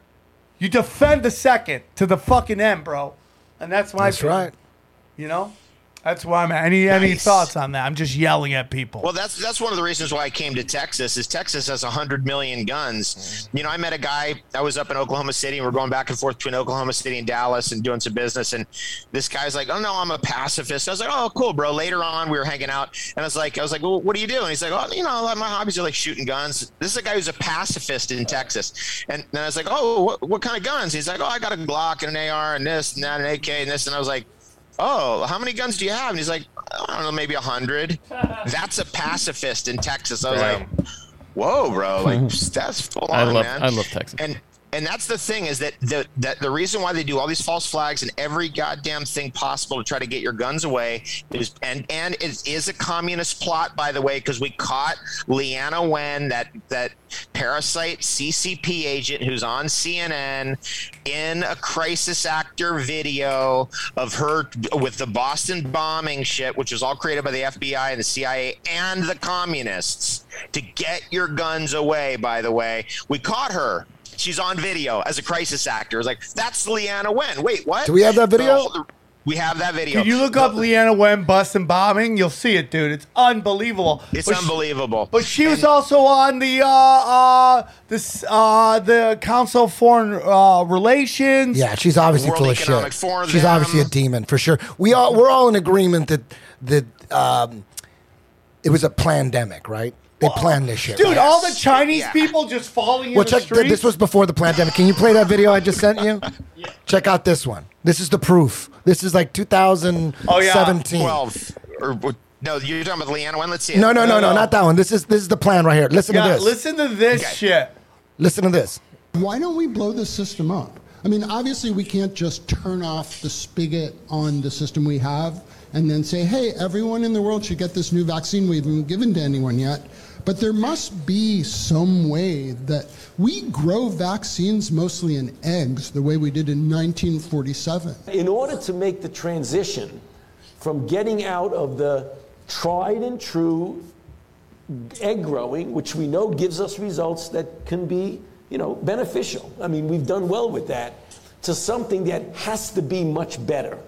You defend the second to the fucking end, bro, and that's my. That's opinion. right. You know, that's why I'm. At. Any any Nice. thoughts on that? I'm just yelling at people. Well, that's that's one of the reasons why I came to Texas. Is Texas has hundred million guns. Mm. You know, I met a guy. I was up in Oklahoma City, and we're going back and forth between Oklahoma City and Dallas, and doing some business. And this guy's like, "Oh no, I'm a pacifist." I was like, "Oh, cool, bro." Later on, we were hanging out, and I was like, "I was like, well, what do you do?" And he's like, "Oh, you know, my hobbies are like shooting guns." This is a guy who's a pacifist in Texas, and then I was like, "Oh, what, what kind of guns?" He's like, "Oh, I got a Glock and an AR and this and that, an AK and this," and I was like. Oh, how many guns do you have? And he's like, I don't know, maybe a hundred. That's a pacifist in Texas. I was Damn. like, whoa, bro, like that's full on, I love man. I love Texas. And and that's the thing is that the that the reason why they do all these false flags and every goddamn thing possible to try to get your guns away is and and it is a communist plot by the way because we caught Leana Wen that that parasite CCP agent who's on CNN in a crisis actor video of her with the Boston bombing shit which was all created by the FBI and the CIA and the communists to get your guns away by the way. We caught her She's on video as a crisis actor. It's like that's Leana Wen. Wait, what? Do we have that video? The- we have that video. Can you look up Leana Wen Boston bombing? You'll see it, dude. It's unbelievable. It's But she- unbelievable. But she was also on the uh, uh, this uh, the Council of Foreign uh, Relations. Yeah, she's obviously World full of shit. Forum, she's obviously a demon for sure. We all we're all in agreement that that um, it was a pandemic, right? They planned this shit, Dude, right? all the Chinese Yeah. people just falling in Well, the check. streets. This was before the pandemic. Can you play that video I just sent you? yeah. Check out this one. This is the proof. This is like 2017. Oh yeah, Twelve or no? You're talking about Leana Wen. Let's see. it. No, no, no, no, not that one. This is this is the plan right here. Listen yeah, to this. listen to this Okay. shit. Listen to this. Why don't we blow the system up? I mean, obviously, we can't just turn off the spigot on the system we have and then say, hey, everyone in the world should get this new vaccine we haven't given to anyone yet. But there must be some way that we grow vaccines mostly in eggs, the way we did in 1947. In order to make the transition from getting out of the tried and true egg growing, which we know gives us results that can be, you know, beneficial. I mean, we've done well with that, to something that has to be much better.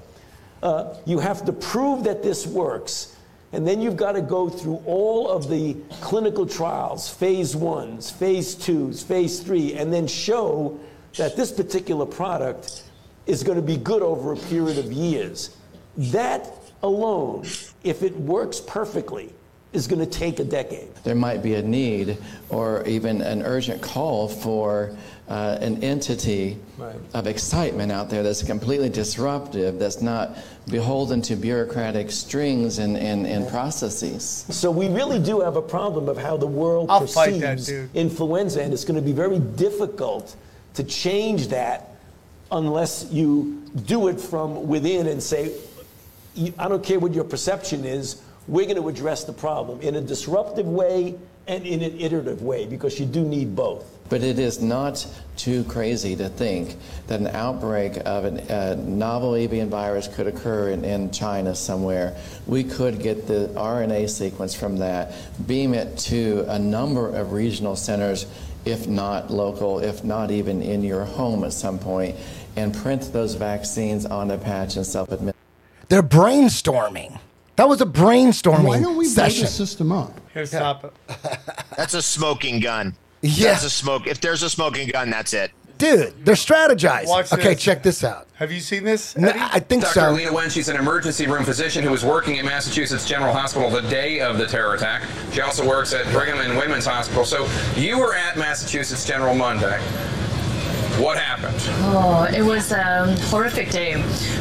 Uh, you have to prove that this works, and then you've got to go through all of the clinical trials, phase ones, phase twos, phase three, and then show that this particular product is going to be good over a period of years. That alone, if it works perfectly, is going to take a decade. there might be a need or even an urgent call for uh, an entity of excitement out there that's completely disruptive, that's not beholden to bureaucratic strings and, and, and processes. So we really do have a problem of how the world I'll fight that, perceives influenza, and it's going to be very difficult to change that unless you do it from within and say, I don't care what your perception is, we're going to address the problem in a disruptive way and in an iterative way because you do need both. But it is not too crazy to think that an outbreak of a novel avian virus could occur in, in China somewhere. We could get the RNA sequence from that, beam it to a number of regional centers, if not local, if not even in your home at some point, and print those vaccines on a patch and self-administer. They're brainstorming. That was a brainstorming Why don't we blow session. the system up? Here, stop it. That's a smoking gun. Yeah. That's a smoke. If there's a smoking gun, that's it. dude, they're strategized. Watch okay, this. check this out. Have you seen this? No, Eddie? I think Dr. so. Lena Wen, she's an emergency room physician who was working at Massachusetts General Hospital the day of the terror attack. She also works at Brigham and Women's Hospital. So you were at Massachusetts General Monday. What happened? Oh, it was a horrific day.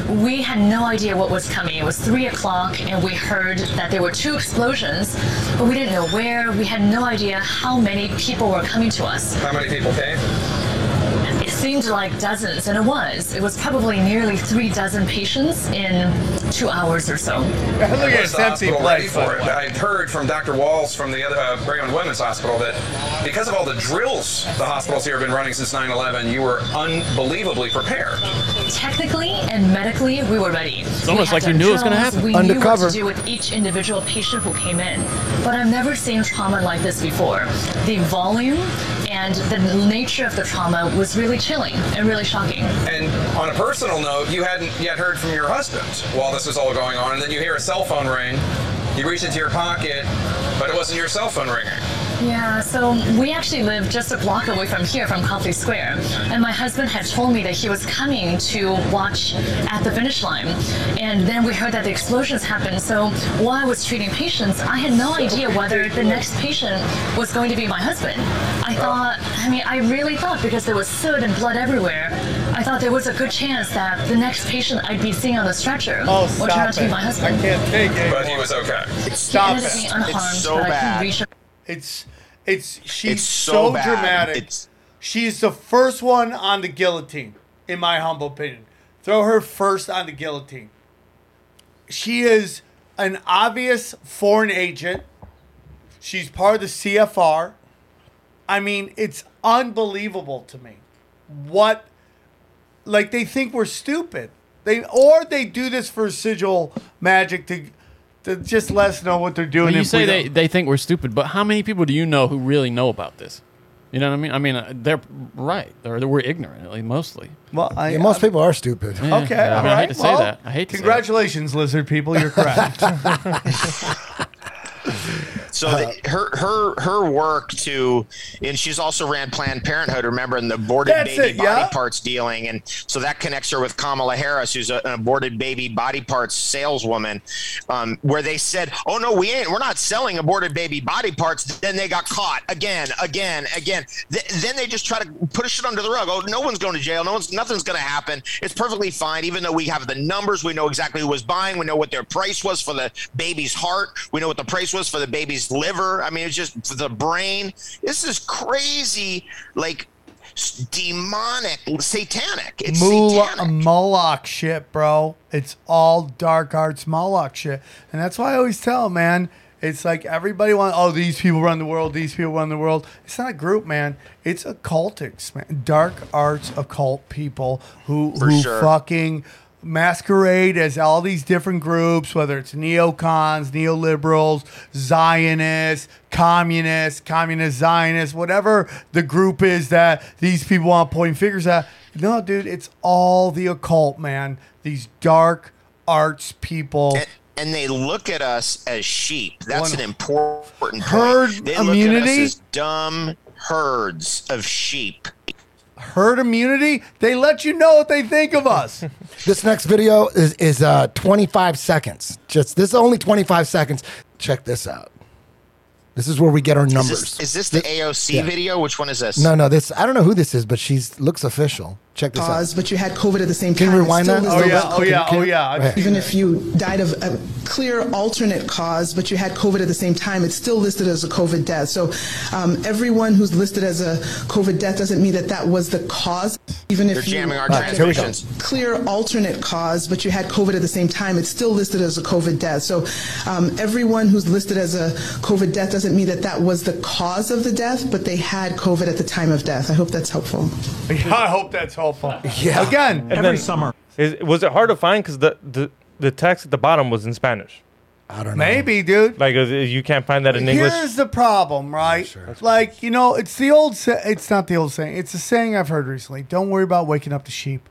We had no idea what was coming. It was three o'clock, and we heard that there were two explosions, but we didn't know where. We had no idea how many people were coming to us. How many people came? It seemed like dozens, and it was. It was probably nearly three dozen patients in two hours or so. Look at Was this the empty hospital place. ready for it? I heard from Dr. Walls from the other uh, Brigham Women's Hospital that because of all the drills the hospitals here have been running since 9/11, you were unbelievably prepared. Technically and medically, we were ready. It's almost like you knew it was gonna happen. We Undercover. knew what to do with each individual patient who came in. But I've never seen trauma like this before. The volume and the nature of the trauma was really chilling and really shocking. And on a personal note, you hadn't yet heard from your husband while this was all going on, and then you hear a cell phone ring. You reach into your pocket, but it wasn't your cell phone ringing. Yeah, so we actually live just a block away from here, from Copley Square. And my husband had told me that he was coming to watch at the finish line. And then we heard that the explosions happened. So while I was treating patients, I had no idea whether the next patient was going to be my husband. I oh. thought, I mean, I really thought because there was soot and blood everywhere, I thought there was a good chance that the next patient I'd be seeing on the stretcher Oh, would turn out to be my husband. I can't take it. But he was okay. Stop ended up being it. unharmed, but I couldn't reach him. It's it's she's It's so, so dramatic. It's- she's the first one on the guillotine, in my humble opinion. Throw her first on the guillotine. She is an obvious foreign agent. She's part of the CFR. I mean, it's unbelievable to me. What like they think we're stupid. They or they do this for sigil magic to to just let us know what they're doing. Well, you if say we they, they think we're stupid, but how many people do you know who really know about this? You know what I mean? I mean, uh, they're right. They're, they we're ignorant, at least mostly. Well, I, Yeah, most people are stupid. Yeah, Okay, yeah, I, all mean, I right. hate to say well, that. I hate to say that. Congratulations, lizard people. You're correct. So the, her her her work to, and she's also ran Planned Parenthood. Remember, in the aborted baby it, body yeah. parts dealing, and so that connects her with Kamala Harris, who's a, an aborted baby body parts saleswoman. Um, where they said, "Oh no, we ain't. We're not selling aborted baby body parts." Then they got caught again, again, again. Th- then they just try to push it under the rug. Oh, no one's going to jail. No one's nothing's going to happen. It's perfectly fine, even though we have the numbers. We know exactly who was buying. We know what their price was for the baby's heart. We know what the price was for the baby's liver. I mean, it's just the brain. This is crazy, like demonic, satanic. It's Mul- satanic. Moloch shit, bro. It's all dark arts Moloch shit. And that's why I always tell man, it's like everybody want oh these people run the world, these people run the world. It's not a group, man. It's occultics, man. Dark arts occult people who For who sure. fucking masquerade as all these different groups, whether it's neocons, neoliberals, Zionists, communists, communist Zionists, whatever the group is that these people want pointing fingers at. No, dude, it's all the occult, man. These dark arts people. and, and they look at us as sheep. That's One- an important Herd point. They immunity? look at us as dumb herds of sheep. Herd immunity, they let you know what they think of us. This next video is is uh, 25 seconds. Just this is only 25 seconds. Check this out. This is where we get our Is numbers. this, is this the AOC yeah. video? Which one is this? no, no, this I don't know who this is, but she's looks official. Check this cause, out. but you had COVID at the same Can time. you It rewind still that? is Oh, the yeah, res- oh, yeah, oh, yeah, I've Even if you died of a clear alternate cause, but you had COVID at the same time, it's still listed as a COVID death. So um, everyone who's listed as a COVID death doesn't mean that that was the cause. Even if They're you jamming our All right, here we go. transmissions. clear alternate cause, but you had COVID at the same time, it's still listed as a COVID death. So um, everyone who's listed as a COVID death doesn't mean that that was the cause of the death, but they had COVID at the time of death. I hope that's helpful. I hope that's helpful. Yeah. Again, And then- Is, was it hard to find because the, the the text at the bottom was in Spanish? I don't know. maybe, dude. Like uh, you can't find that in English. Here's the problem, right? Like, you know, it's the old sa- it's not the old saying. It's a saying I've heard recently. Don't worry about waking up the sheep.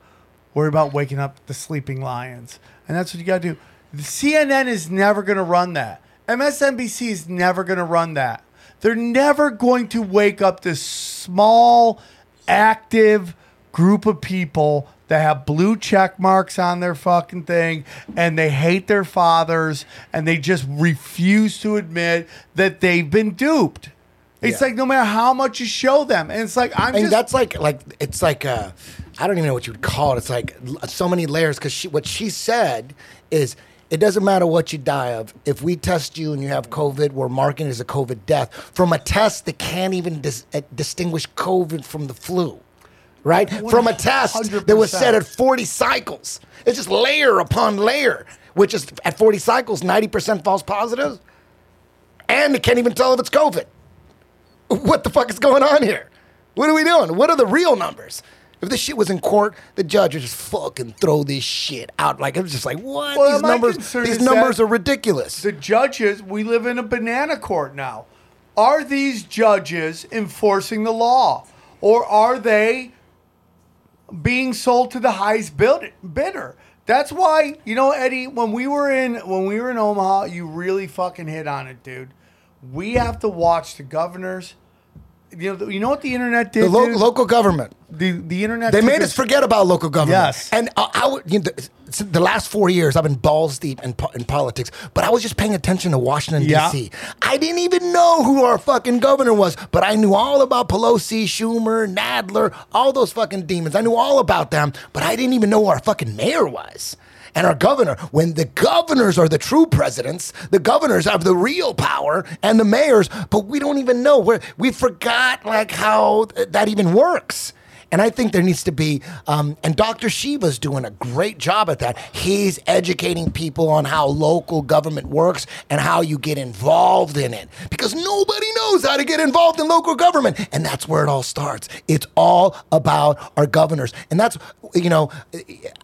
Worry about waking up the sleeping lions. And that's what you got to do. The CNN is never going to run that. MSNBC is never going to run that. They're never going to wake up this small active group of people that have blue check marks on their fucking thing and they hate their fathers and they just refuse to admit that they've been duped. It's Yeah. like no matter how much you show them, and it's like I'm and just that's like like it's like uh I don't even know what you would call it. It's like so many layers because she what she said is it doesn't matter what you die of. If we test you and you have COVID, we're marking it as a COVID death from a test that can't even dis- uh, distinguish COVID from the flu. Right? From a test that was set at 40 cycles. It's just layer upon layer, which is at 40 cycles, 90% false positives. And it can't even tell if it's COVID what the fuck is going on here? What are we doing? What are the real numbers? If this shit was in court, the judge would just fucking throw this shit out. Like it was just like, what? Well, these numbers, these numbers are ridiculous. The judges, we live in a banana court now. Are these judges enforcing the law, or are they being sold to the highest bid- bidder? That's why you know, Eddie. When we were in when we were in Omaha, you really fucking hit on it, dude. We have to watch the governors. You know, you know what the internet did. The lo- local government. The the internet. They made us forget about local government. Yes. And I, I would, you know, the, the last four years, I've been balls deep in, in politics, but I was just paying attention to Washington, Yeah. D.C. I didn't even know who our fucking governor was, but I knew all about Pelosi, Schumer, Nadler, all those fucking demons. I knew all about them, but I didn't even know who our fucking mayor was. And our governor, when the governors are the true presidents, the governors have the real power and the mayors, but we don't even know. We're, we forgot like how th- that even works. And I think there needs to be, um, and Dr. Shiva's doing a great job at that. He's educating people on how local government works and how you get involved in it. Because nobody knows how to get involved in local government. And that's where it all starts. It's all about our governors. And that's, you know,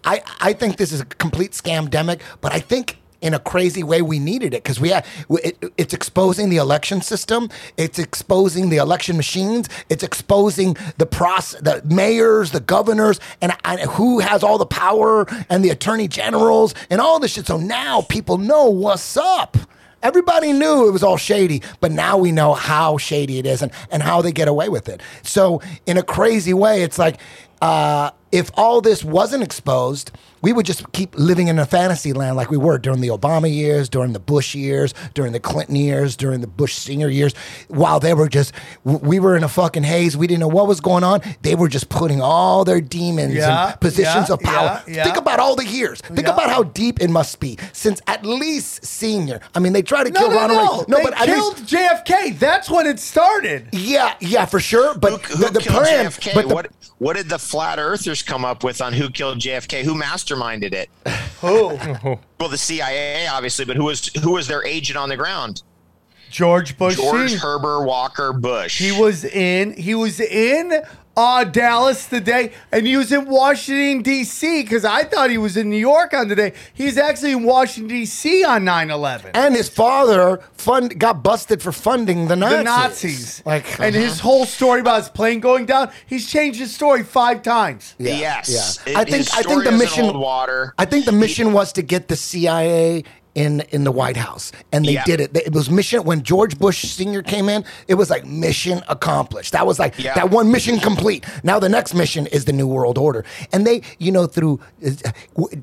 I, I think this is a complete scam demic, but I think in a crazy way we needed it because we had it, it's exposing the election system it's exposing the election machines it's exposing the process the mayors the governors and, and who has all the power and the attorney generals and all this shit so now people know what's up Everybody knew it was all shady, but now we know how shady it is and, and how they get away with it. So, in a crazy way, it's like uh, if all this wasn't exposed, we would just keep living in a fantasy land like we were during the Obama years, during the Bush years, during the Clinton years, during the Bush senior years, while they were just, we were in a fucking haze. We didn't know what was going on. They were just putting all their demons Yeah, in positions yeah, of power. yeah, yeah. Think about all the years. Think Yeah. about how deep it must be since at least senior. I mean, they tried to No, kill no, Ronald no. Reagan. No, they but at killed least, JFK. That's when it started. yeah, yeah, for sure. But Who the, the killed plan, JFK? but the, what what did the flat earthers come up with on who killed JFK? Who masterminded it? Who? Well, the CIA, obviously, but who was who was their agent on the ground? George Bush. George Sr. Herbert Walker Bush. He was in. He was in uh, Dallas today, and he was in Washington D.C. Because I thought he was in New York on today. He's actually in Washington D.C. on 9/11. and his father fund got busted for funding the Nazis. The Nazis, Like, and his whole story about his plane going down. He's changed his story five times. Yeah, yes, yeah. I think his I think the mission water. I think the mission was to get the CIA in in the White House, and they Yeah. did it. It was mission when George Bush Senior came in. It was like mission accomplished. That was like Yeah. that one mission complete. Now the next mission is the New World Order, and they, you know, through, uh,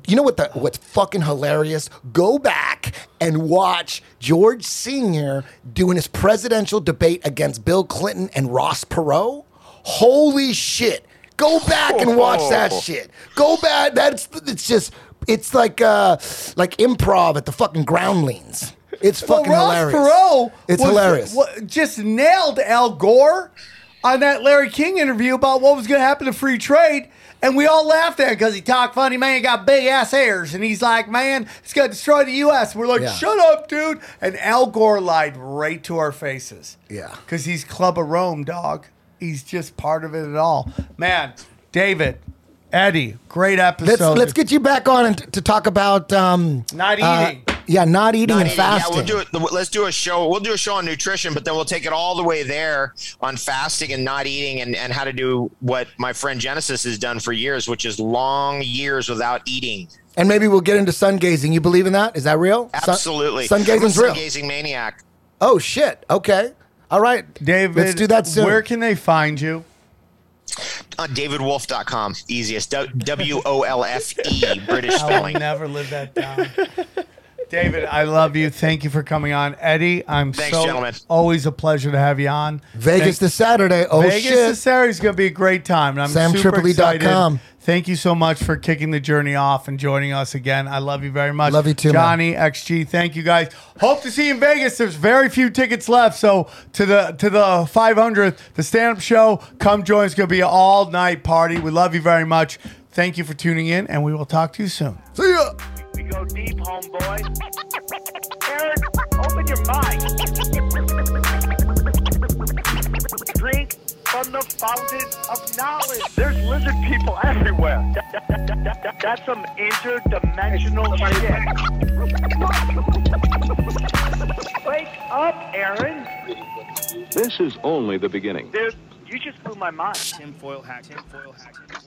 you know what the what's fucking hilarious? Go back and watch George Senior doing his presidential debate against Bill Clinton and Ross Perot. Holy shit! Go back and watch that shit. Go back. That's it's just it's like uh like improv at the fucking groundlings. It's fucking well, Ross hilarious. Perot It's was- hilarious. wa- just nailed Al Gore on that Larry King interview about what was going to happen to free trade. And we all laughed at it because he talked funny, man. He got big ass hairs. And he's like, man, it's going to destroy the U.S. We're like, Yeah. shut up, dude. And Al Gore lied right to our faces. Yeah. Because he's Club of Rome, dog. He's just part of it at all. Man, David, Eddie, great Let's episode. let's get you back on and t- to talk about um Not uh, eating. yeah, not eating Not and eating. Yeah, we'll do it. Let's do a show. We'll do a show on nutrition, but then we'll take it all the way there on fasting and not eating, and, and how to do what my friend Genesis has done for years, which is long years without eating. And maybe we'll get into sun gazing. You believe in that? Is that real? Absolutely, sun I'm gazing's real. sun-gazing maniac. Oh shit. Okay. All right. David, Let's do that soon. Where can they find you? Uh, on davidwolfe.com. Easiest. W O L F E, British spelling. I will never live that down. David, I love you. Thank you for coming on. Eddie, I'm Thanks, so gentlemen. always a pleasure to have you on. Vegas Thank- this Saturday. Oh Vegas shit! this Saturday is going to be a great time. And I'm super SamTripoli.com. excited. Thank you so much for kicking the journey off and joining us again. I love you very much. Love you too, man. Johnny XG. Thank you guys. Hope to see you in Vegas. There's very few tickets left, so to the to the 500th, the stand up show, come join. It's going to be an all night party. We love you very much. Thank you for tuning in, and we will talk to you soon. See ya. We go deep, homeboy. Aaron, open your mind. Drink from the fountain of knowledge. There's lizard people everywhere. That- that- that- that- that- that's some interdimensional shit. Wake up, Aaron. This is only the beginning. Dude, you just blew my mind. Tinfoil hat. Tinfoil hat.